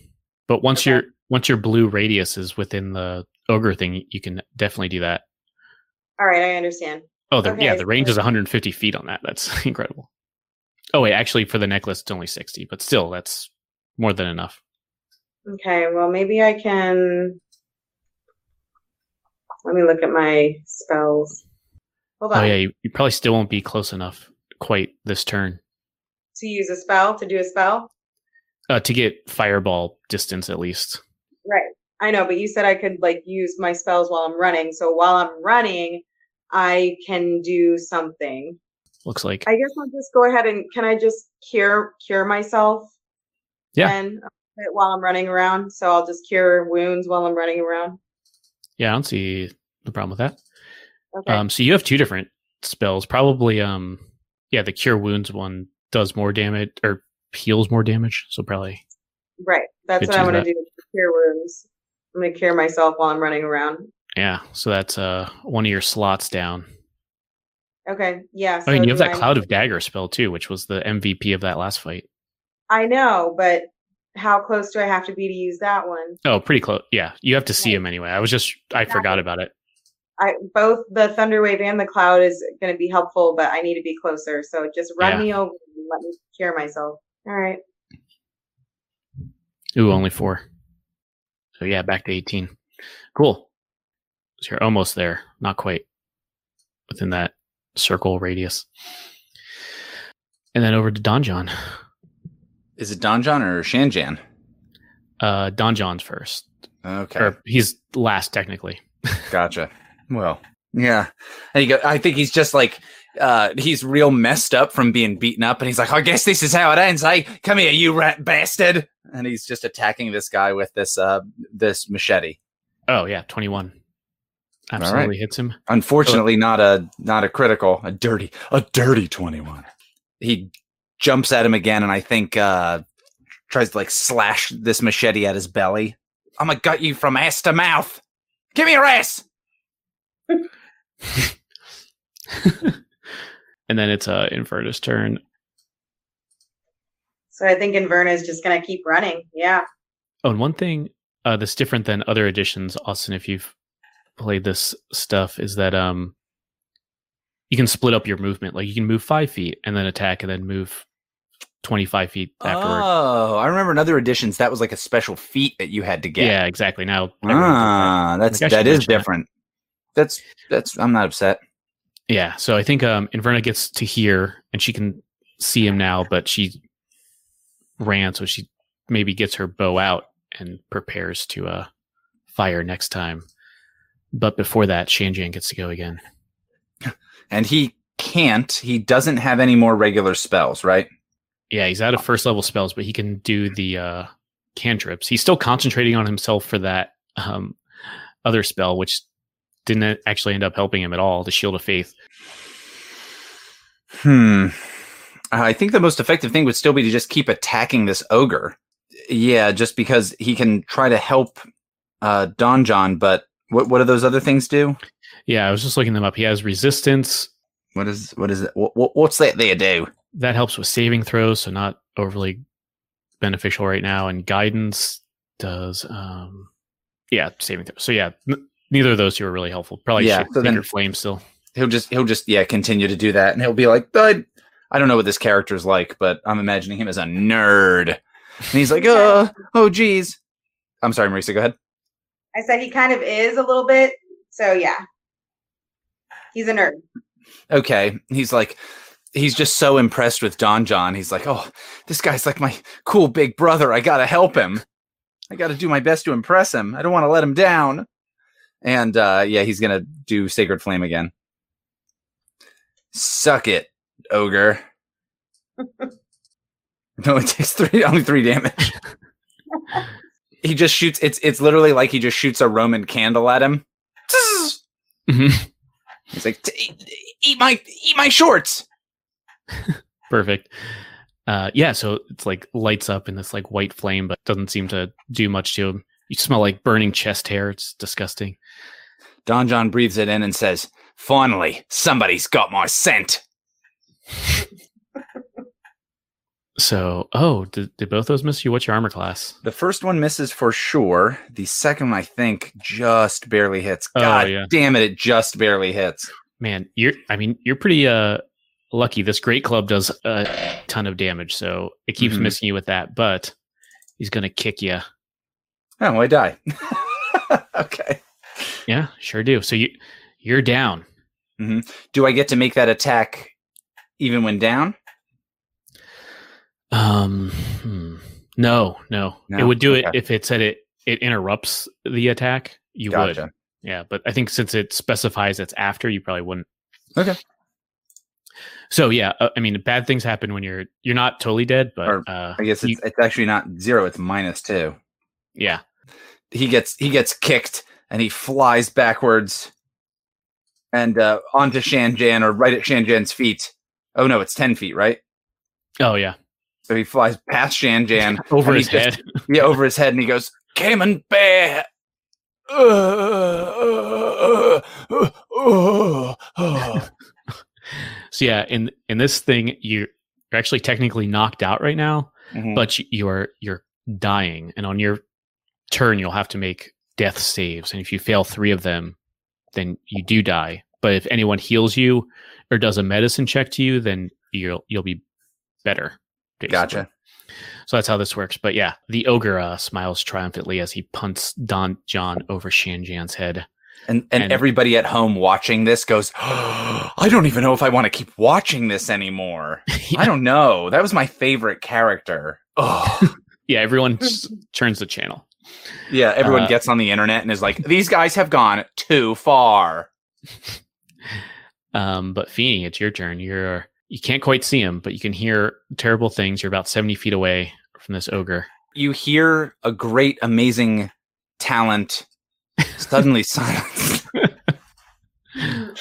but once Okay. your once your blue radius is within the ogre thing, you can definitely do that. All right, I understand. Oh, the, yeah, the range is 150 feet on that. That's [laughs] incredible. Oh wait, actually, for the necklace, it's only 60, but still, that's more than enough. Okay, well maybe I can let me look at my spells. Hold on. Oh yeah, you, you probably still won't be close enough quite this turn To use a spell, to do a spell? uh, to get fireball distance at least. Right. I know, but you said I could like use my spells while I'm running. So while I'm running, I can do something. Looks like I guess I'll just go ahead and can I just cure cure myself? Yeah. While I'm running around. So I'll just cure wounds while I'm running around. Yeah, I don't see the problem with that. Okay. Um, so you have two different spells. Probably, um, yeah, the cure wounds one does more damage or heals more damage. So probably, right. That's what I'm choose gonna do. Cure wounds. I'm gonna cure myself while I'm running around. yeah. So that's uh one of your slots down. Okay. Yeah. I mean, you have that I- cloud of dagger spell too, which was the MVP of that last fight. I know, but how close do I have to be to use that one? Oh, pretty close. Yeah, you have to see him anyway. I was just I forgot about it. I both the Thunderwave and the Cloud is going to be helpful, but I need to be closer. So just run Yeah. me over and let me cure myself. All right. Ooh, only four. So yeah, back to eighteen. Cool. So you're almost there. Not quite within that circle radius. And then over to Don John. Is it Don John or Shanjan? Uh, Don John's first, Okay. or he's last technically. [laughs] Gotcha. Well, yeah. There you go. I think he's just like uh he's real messed up from being beaten up and he's like, I guess this is how it ends, hey? Come here, you rat bastard. And he's just attacking this guy with this uh this machete. Oh yeah, twenty-one. Absolutely hits him. Unfortunately not a not a critical, a dirty, a dirty 21. He jumps at him again and I think uh tries to like slash this machete at his belly. I'm gonna gut you from ass to mouth. Give me your ass. [laughs] and then it's uh, Inverna's turn. So I think Inverna is just gonna keep running. Yeah. Oh, and one thing uh, that's different than other editions, Austin, if you've played this stuff, is that um, you can split up your movement. Like you can move five feet and then attack, and then move twenty-five feet afterward. Oh, I remember in other editions that was like a special feat that you had to get. yeah, exactly. Now, Ah, that's Like, that is mention that. different. That's that's. I'm not upset. Yeah, so I think um, Inverna gets to hear and she can see him now, but she ran, so she maybe gets her bow out and prepares to uh, fire next time. But before that, Shanjan gets to go again. And he can't. He doesn't have any more regular spells, right? Yeah, he's out of first level spells, but he can do the uh, cantrips. He's still concentrating on himself for that um, other spell, which didn't actually end up helping him at all. The Shield of Faith. Hmm. I think the most effective thing would still be to just keep attacking this ogre. Yeah, just because he can try to help uh, Don John, but what what do those other things do? Yeah, I was just looking them up. He has resistance. What is what is it? What, what's that there do? that helps with saving throws, so not overly beneficial right now. And guidance does, um, yeah, saving throws. So yeah, n- neither of those two are really helpful. Probably Yeah, yeah, so then- Flame still. He'll just he'll just yeah continue to do that, and he'll be like, I, I don't know what this character's like, but I'm imagining him as a nerd, and he's like, [laughs] oh oh geez. I'm sorry, Marisa. Go ahead. I said he kind of is a little bit. So yeah. He's a nerd. okay. He's like he's just so impressed with don john. He's like oh this guy's like my cool big brother. I gotta help him. I gotta do my best to impress him. I don't want to let him down. And uh yeah he's gonna do sacred flame again. Suck it ogre. [laughs] No it takes three only three damage. He just shoots it's it's literally like he just shoots a roman candle at him. Mhm. He's like "T- eat, eat my eat my shorts [laughs] Perfect. Uh, yeah, so it's like lights up in this like white flame, but doesn't seem to do much to him. You smell like burning chest hair. It's disgusting. Don John breathes it in and says, Finally, somebody's got my scent. [laughs] So, oh, did, did both those miss you? What's your armor class? The first one misses for sure. The second one, I think, just barely hits. Oh, God yeah. damn it, it just barely hits. Man, you're I mean, you're pretty uh lucky. This great club does a ton of damage, so it keeps Mhm. missing you with that, but he's gonna kick you. Oh, I die. [laughs] okay. Yeah, sure do. So you you're down. Do I get to make that attack even when down? Um hmm. no, no, It would do it if it said it it interrupts the attack. You would. Yeah, but I think since it specifies it's after, you probably wouldn't. Okay. So yeah, uh, I mean, bad things happen when you're you're not totally dead, but Or, uh, I guess you- it's, it's actually not zero, it's minus two. yeah, He gets he gets kicked and he flies backwards and uh, onto Shanjan or right at Shanjan's feet. Oh no, it's ten feet, right? oh yeah, So he flies past Shanjan [laughs] over his he just- head. [laughs] yeah, over his head, and he goes, "Cayman Bear." Uh, [laughs] uh, uh. So yeah, in in this thing, you're you're actually technically knocked out right now, Mhm. but you- you're you're dying, and on your turn, you'll have to make death saves, and if you fail three of them, then you do die. But if anyone heals you or does a medicine check to you, then you'll you'll be better. Basically. Gotcha. So that's how this works. But yeah, the ogre uh, smiles triumphantly as he punts Don John over Shanjan's head. And, and And- everybody at home watching this goes, [gasps] I don't even know if I want to keep watching this anymore. [laughs] I don't know. That was my favorite character. Oh, [laughs] yeah, everyone [laughs] turns the channel. yeah. Everyone Uh, gets on the internet and is like, these guys have gone too far. Um, but Feeny, it's your turn. You're you can't quite see him, but you can hear terrible things. You're about seventy feet away from this ogre. You hear a great, amazing talent suddenly [laughs] silence. [laughs]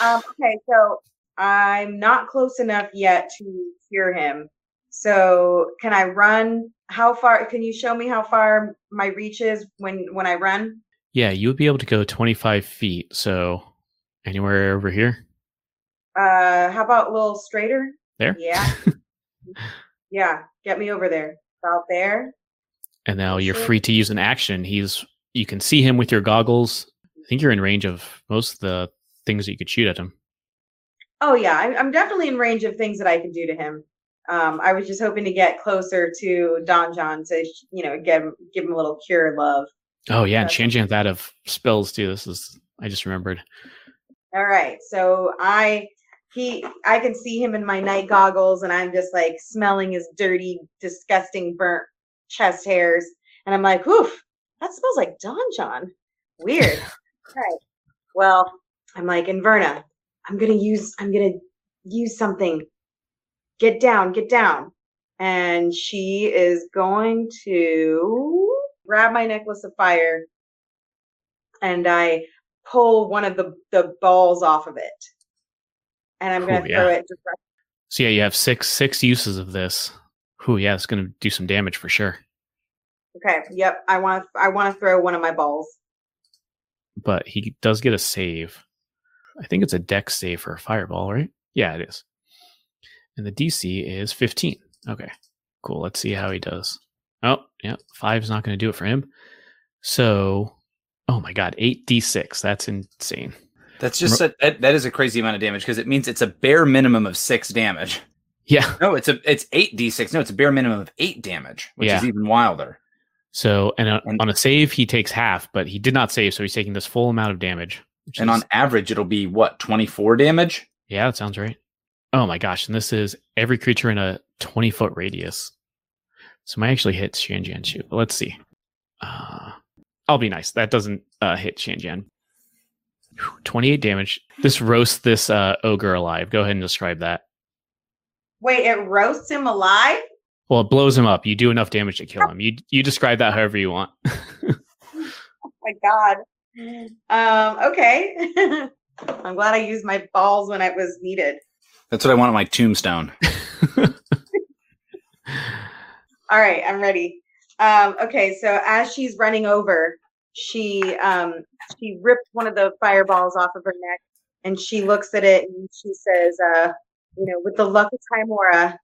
Um, okay, so I'm not close enough yet to hear him. So can I run how far can you show me how far my reach is when when I run? Yeah, you would be able to go 25 feet. So anywhere over here? Uh, how about a little straighter? There? Yeah. [laughs] yeah, get me over there. About there. And now you're free to use an action. He's you can see him with your goggles. I think you're in range of most of the things that you could shoot at him. Oh yeah, I'm, I'm definitely in range of things that I can do to him. Um, I was just hoping to get closer to Don John to you know give him give him a little cure love. Oh yeah, and changing that of spells too. This is I just remembered. All right, so I he I can see him in my night goggles, and I'm just like smelling his dirty, disgusting, burnt chest hairs, and I'm like, "Oof, that smells like Don John. Weird." [laughs] right. Well, I'm like, Inverna, I'm gonna use I'm gonna use something. Get down, get down. And she is going to grab my necklace of fire and I pull one of the, the balls off of it. And I'm gonna throw yeah. it direct So yeah, you have six six uses of this. Who yeah, it's gonna do some damage for sure. Okay, yep. I wanna I wanna throw one of my balls. But he does get a save. I think it's a Dex save for a fireball, right? Yeah, it is. And the DC is 15. Okay. Cool. Let's see how he does. Oh, yeah. Five is not going to do it for him. So, oh my God, 8d6. That's insane. That's just a, that, that is a crazy amount of damage because it means it's a bare minimum of six damage. Yeah. No, it's a it's eight d six. No, it's a bare minimum of eight damage, which is even wilder. So, and, uh And- on a save, he takes half, but he did not save. So he's taking this full amount of damage. And is- on average, it'll be what twenty four damage. Yeah, that sounds right. Oh my gosh. And this is every creature in a 20 foot radius. So might actually hit Shanjan. But let's see. Uh, I'll be nice. That doesn't uh, hit Shanjan. Whew, 28 damage. This roasts this uh, ogre alive. Go ahead and describe that. Wait, it roasts him alive? Well, it blows him up. You do enough damage to kill him. You you describe that however you want. oh my god. Um, okay. [laughs] I'm glad I used my balls when it was needed. That's what I want on my tombstone. [laughs] All right, I'm ready. Um, okay, so as she's running over, she um she ripped one of the fireballs off of her neck and she looks at it and she says, uh, you know, with the luck of Tymora,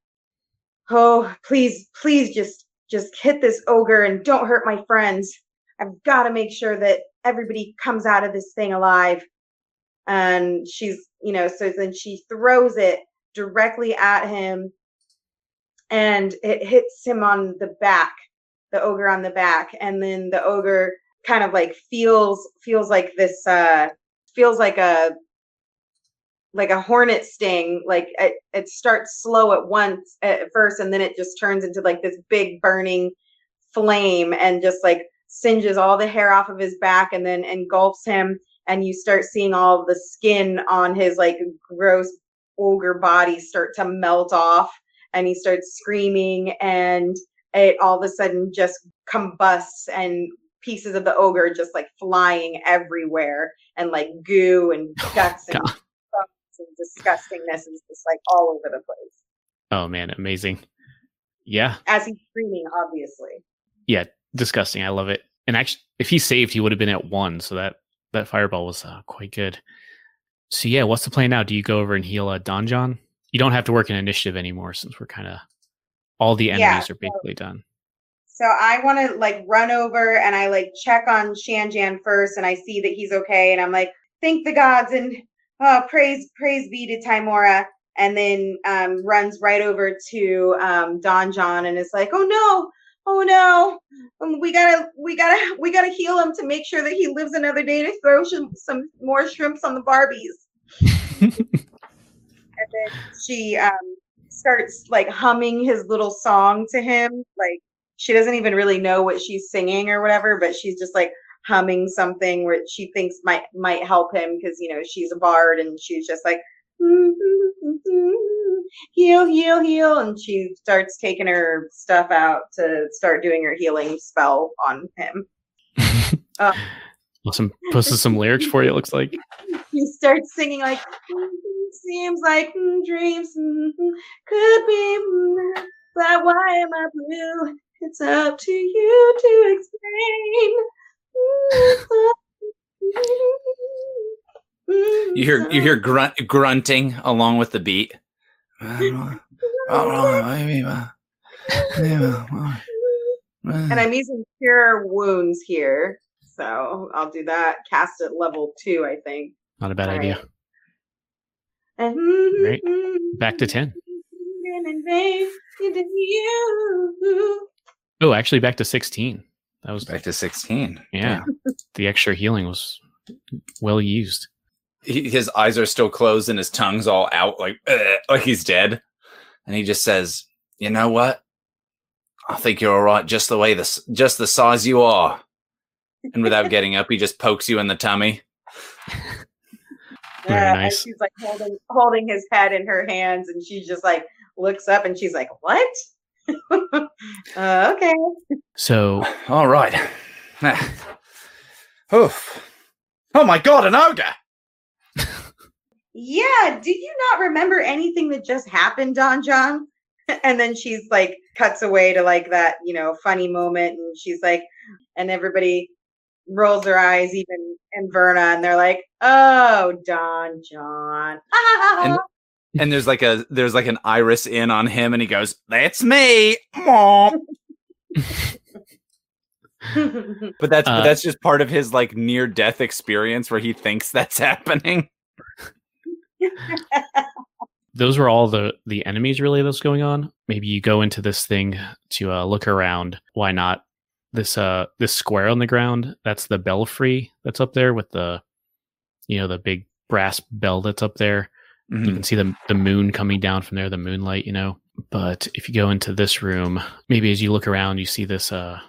oh please, please just just hit this ogre and don't hurt my friends. I've got to make sure that everybody comes out of this thing alive. And she's, you know, so then she throws it directly at him and it hits him on the back the ogre on the back and then the ogre kind of like feels feels like this uh feels like a like a hornet sting like it, it starts slow at once at first and then it just turns into like this big burning flame and just like singes all the hair off of his back and then engulfs him and you start seeing all the skin on his like gross ogre body start to melt off and he starts screaming and it all of a sudden just combusts and pieces of the ogre just like flying everywhere and like goo and guts and, and disgustingness is just like all over the place oh man, amazing. Yeah, as he's screaming obviously yeah, disgusting. I love it. And actually, if he saved, he would have been at one. So that that fireball was uh, quite good. So yeah, what's the plan now? Do you go over and heal uh, Don John? You don't have to work in initiative anymore since we're kind of all the Yeah, enemies are so- basically done. So i want to like run over and i like check on shanjan first and i see that he's okay and i'm like thank the gods and uh, praise praise be to tymora and then um, runs right over to um, don john and is like oh no. Oh no. Um, we gotta we gotta we gotta heal him to make sure that he lives another day to throw some, some more shrimps on the barbies. [laughs] And then she um, starts like humming his little song to him like she doesn't even really know what she's singing or whatever but she's just like humming something where she thinks might might help him because you know she's a bard and she's just like heal heal heal and she starts taking her stuff out to start doing her healing spell on him [laughs] Uh, Awesome. Posted some lyrics for you. It looks like. [laughs] he starts singing like seems like dreams mm, could be mm, but why am i blue It's up to you to explain. [laughs] You hear you hear grunt grunting along with the beat. And and I'm using cure wounds here. So I'll do that. Cast at level two, I think. Not a bad All idea. right. Hmm, Great. Hmm, Back to 10. Hmm, In vain, you did you. Oh, actually, back to 16. That was, back to sixteen. yeah. the extra healing was well used. He, his eyes are still closed and his tongue's all out, like "Ugh," like he's dead. And he just says, "You know what? I think you're all right, just the way the s- just the size you are." And without [laughs] getting up, he just pokes you in the tummy. [laughs] Very Yeah, and nice. she's like holding holding his head in her hands, and she just like looks up and she's like, "What? [laughs] uh, okay." So, [laughs] All right. [sighs] Oof. Oh my god, an ogre! [laughs] Yeah. Do you not remember anything that just happened, Don John? And then she's like cuts away to like that, you know, funny moment, and she's like, and everybody rolls their eyes, even Inverna, and they're like, "Oh, Don John." And- And there's like a there's like an iris in on him, and he goes, "That's me." Mom. [laughs] But that's Uh, but that's just part of his like near death experience where he thinks that's [laughs] happening. those were all the the enemies really that's going on maybe you go into this thing to uh, look around why not this uh this square on the ground that's the belfry that's up there with the you know the big brass bell that's up there Mm-hmm. you can see the the moon coming down from there the moonlight you know? But if you go into this room maybe as you look around you see this uh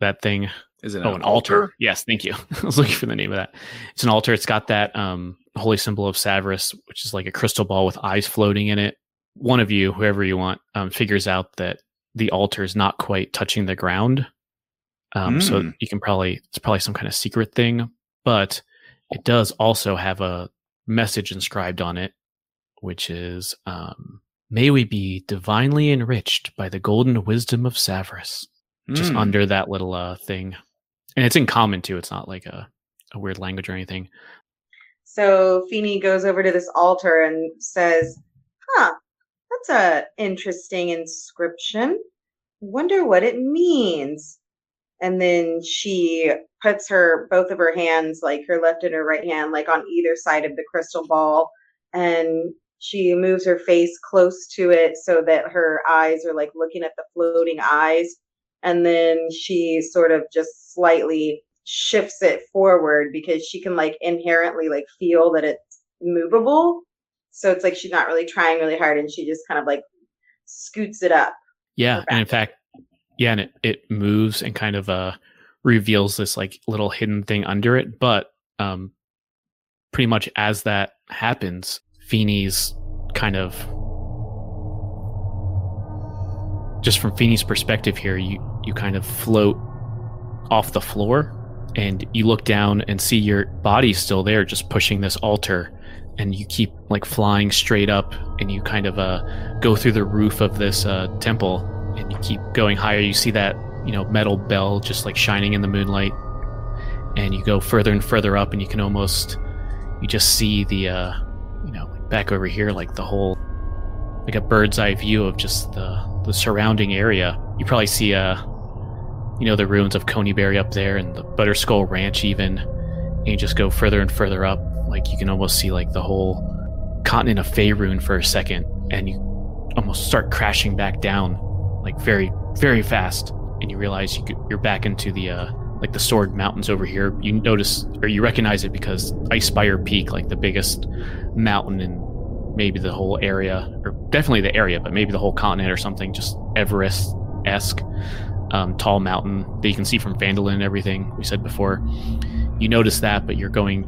that thing. Is it oh an altar? yes thank you. [laughs] I was looking for the name of that. It's an altar. It's got that um holy symbol of Savras, which is like a crystal ball with eyes floating in it. One of you whoever you want um figures out that the altar is not quite touching the ground. Um so Mm. you can probably it's probably some kind of secret thing but it does also have a message inscribed on it which is um may we be divinely enriched by the golden wisdom of Savras just Mm. under that little uh thing and it's in common too it's not like a, a weird language or anything So Feeny goes over to this altar and says, Huh, that's a interesting inscription. Wonder what it means. And then she puts her both of her hands, like her left and her right hand, like on either side of the crystal ball, and she moves her face close to it so that her eyes are like looking at the floating eyes. And then she sort of just slightly shifts it forward because she can like inherently like feel that it's movable. So it's like she's not really trying really hard and she just kind of like scoots it up. yeah and in fact yeah and it, it moves and kind of uh reveals this like little hidden thing under it but um pretty much as that happens Feeny's kind of just from Feeny's perspective here you you kind of float off the floor and you look down and see your body still there just pushing this altar and you keep like flying straight up and you kind of uh go through the roof of this uh temple and you keep going higher. You see that you know metal bell just like shining in the moonlight and you go further and further up and you can almost you just see the uh back over here like the whole like a bird's eye view of just the the surrounding area. You probably see uh you know the ruins of Conyberry up there and the Butterskull Ranch even. And you just go further and further up like you can almost see like the whole continent of Faerun for a second and you almost start crashing back down like very very fast. And you realize you, could- you're back into the uh like the sword mountains over here you notice or you recognize it because Icespire Peak like the biggest mountain in maybe the whole area or definitely the area but maybe the whole continent or something just everest-esque um, tall mountain that you can see from Phandalin and everything we said before. You notice that but you're going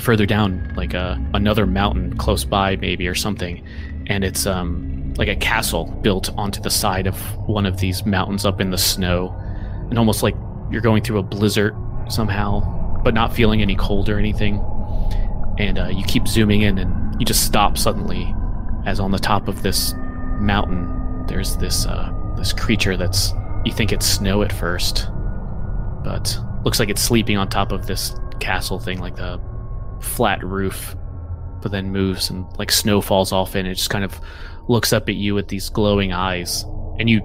further down like a another mountain close by maybe or something and it's um like a castle built onto the side of one of these mountains up in the snow and almost like you're going through a blizzard somehow but not feeling any cold or anything and uh, you keep zooming in and you just stop suddenly as on the top of this mountain there's this uh this creature that's you think it's snow at first, but looks like it's sleeping on top of this castle thing, like the flat roof, but then moves and like snow falls off and it just kind of looks up at you with these glowing eyes. And you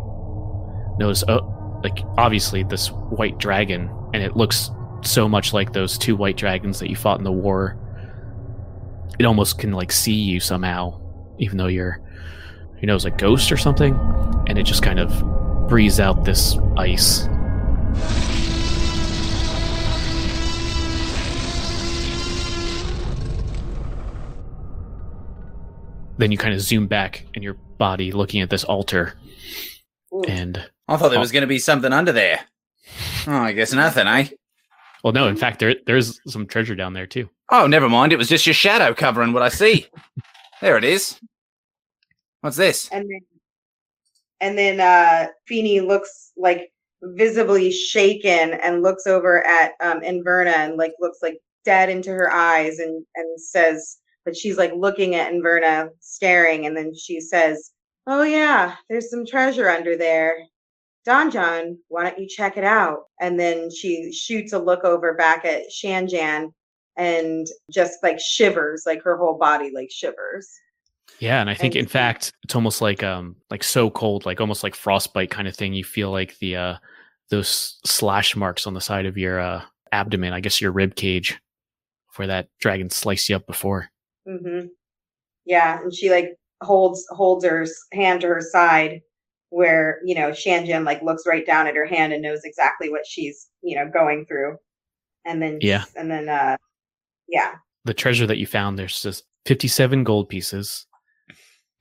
notice, oh, like obviously this white dragon, and it looks so much like those two white dragons that you fought in the war. It almost can like see you somehow, even though you're, you know, it's like ghost or something. And it just kind of breathes out this ice. Then you kind of zoom back in your body looking at this altar. Ooh. And I thought there was going to be something under there. Oh, I guess nothing, eh? well no, in fact there there's some treasure down there too. Oh, never mind. It was just your shadow covering what I see. [laughs] there it is. What's this? and then and then uh Feeny looks like visibly shaken and looks over at um Inverna and like looks like dead into her eyes and and says but she's like looking at Inverna staring and then she says oh yeah there's some treasure under there Don John why don't you check it out and then she shoots a look over back at Shanjan and just like shivers like her whole body like shivers Yeah, and I think And- in fact it's almost like um like so cold, like almost like frostbite kind of thing. You feel like the uh those slash marks on the side of your uh abdomen, I guess your rib cage, where that dragon sliced you up before. Mm-hmm. Yeah, and she like holds holds her hand to her side, where you know Shanjan like looks right down at her hand and knows exactly what she's you know going through, and then Yeah. and then uh, yeah, The treasure that you found, there's just 57 gold pieces,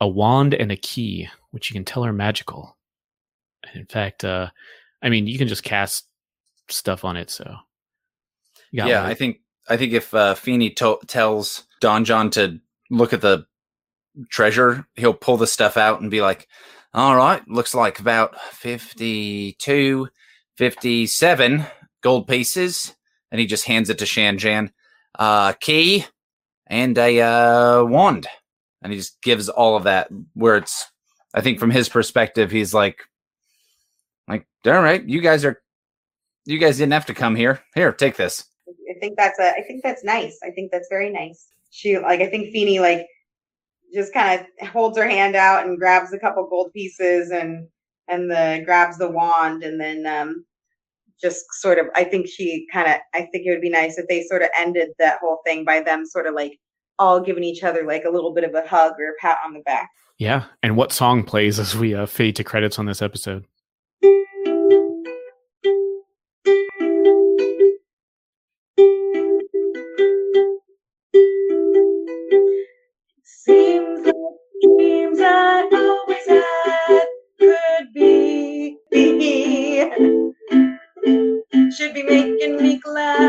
a wand and a key, which you can tell are magical. And in fact, uh I mean you can just cast stuff on it, so you yeah, one. I think I think if uh, Feeny to- tells Don John to look at the treasure, he'll pull the stuff out and be like, "All right, looks like about 52, 57 gold pieces." And he just hands it to Shanjan. Uh, key and a uh, wand. And he just gives all of that where it's I think from his perspective, he's like like, all right, you guys are you guys didn't have to come here. Here, take this. I think that's a I think that's nice. I think that's very nice. She like I think Feeny like just kind of holds her hand out and grabs a couple gold pieces and and the grabs the wand and then um just sort of I think she kind of I think it would be nice if they sort of ended that whole thing by them sort of like all giving each other like a little bit of a hug or a pat on the back. Yeah. And what song plays as we uh, fade to credits on this episode? Be making me glad.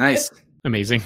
Nice. Amazing.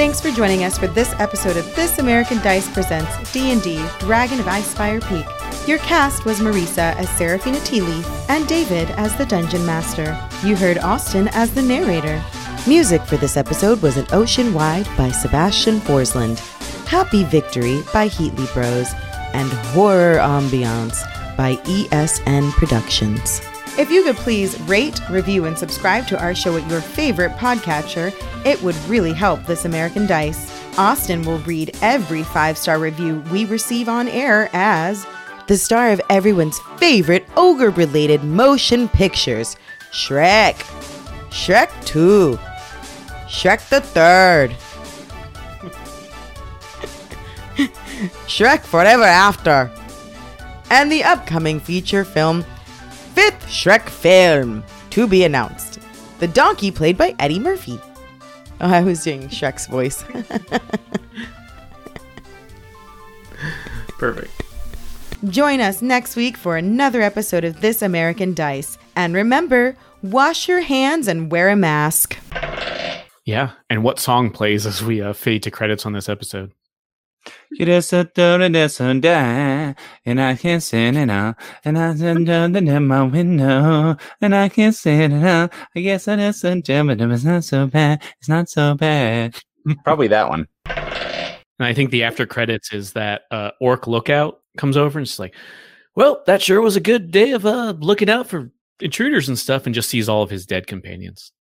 Thanks for joining us for this episode of This American Dice Presents D&D Dragon of Icespire Peak. Your cast was Marisa as Seraphina Tealeaf and David as the Dungeon Master. You heard Austin as the narrator. Music for this episode was An Ocean Wide by Sebastian Forsland, Happy Victory by Heatley Bros, and Horror Ambiance by ESN Productions. If you could please rate, review, and subscribe to our show at your favorite podcatcher, it would really help This American Dice. Austin will read every five star review we receive on air as the star of everyone's favorite ogre related motion pictures Shrek, Shrek 2, Shrek the Third, [laughs] Shrek Forever After, and the upcoming feature film Fifth Shrek film to be announced. The donkey played by Eddie Murphy. Oh, I was doing Shrek's voice. [laughs] Perfect. Join us next week for another episode of This American Dice. And remember, wash your hands and wear a mask. Yeah. And what song plays as we uh, fade to credits on this episode? You just a third of this and die, and I can't sit it out, and I send down in my window, and I can't sit it out. I guess I just a but it's not so bad. It's not so bad. Probably that one. And I think the after credits is that uh, Orc Lookout comes over and it's like, well, that sure was a good day of uh, looking out for intruders and stuff, and just sees all of his dead companions.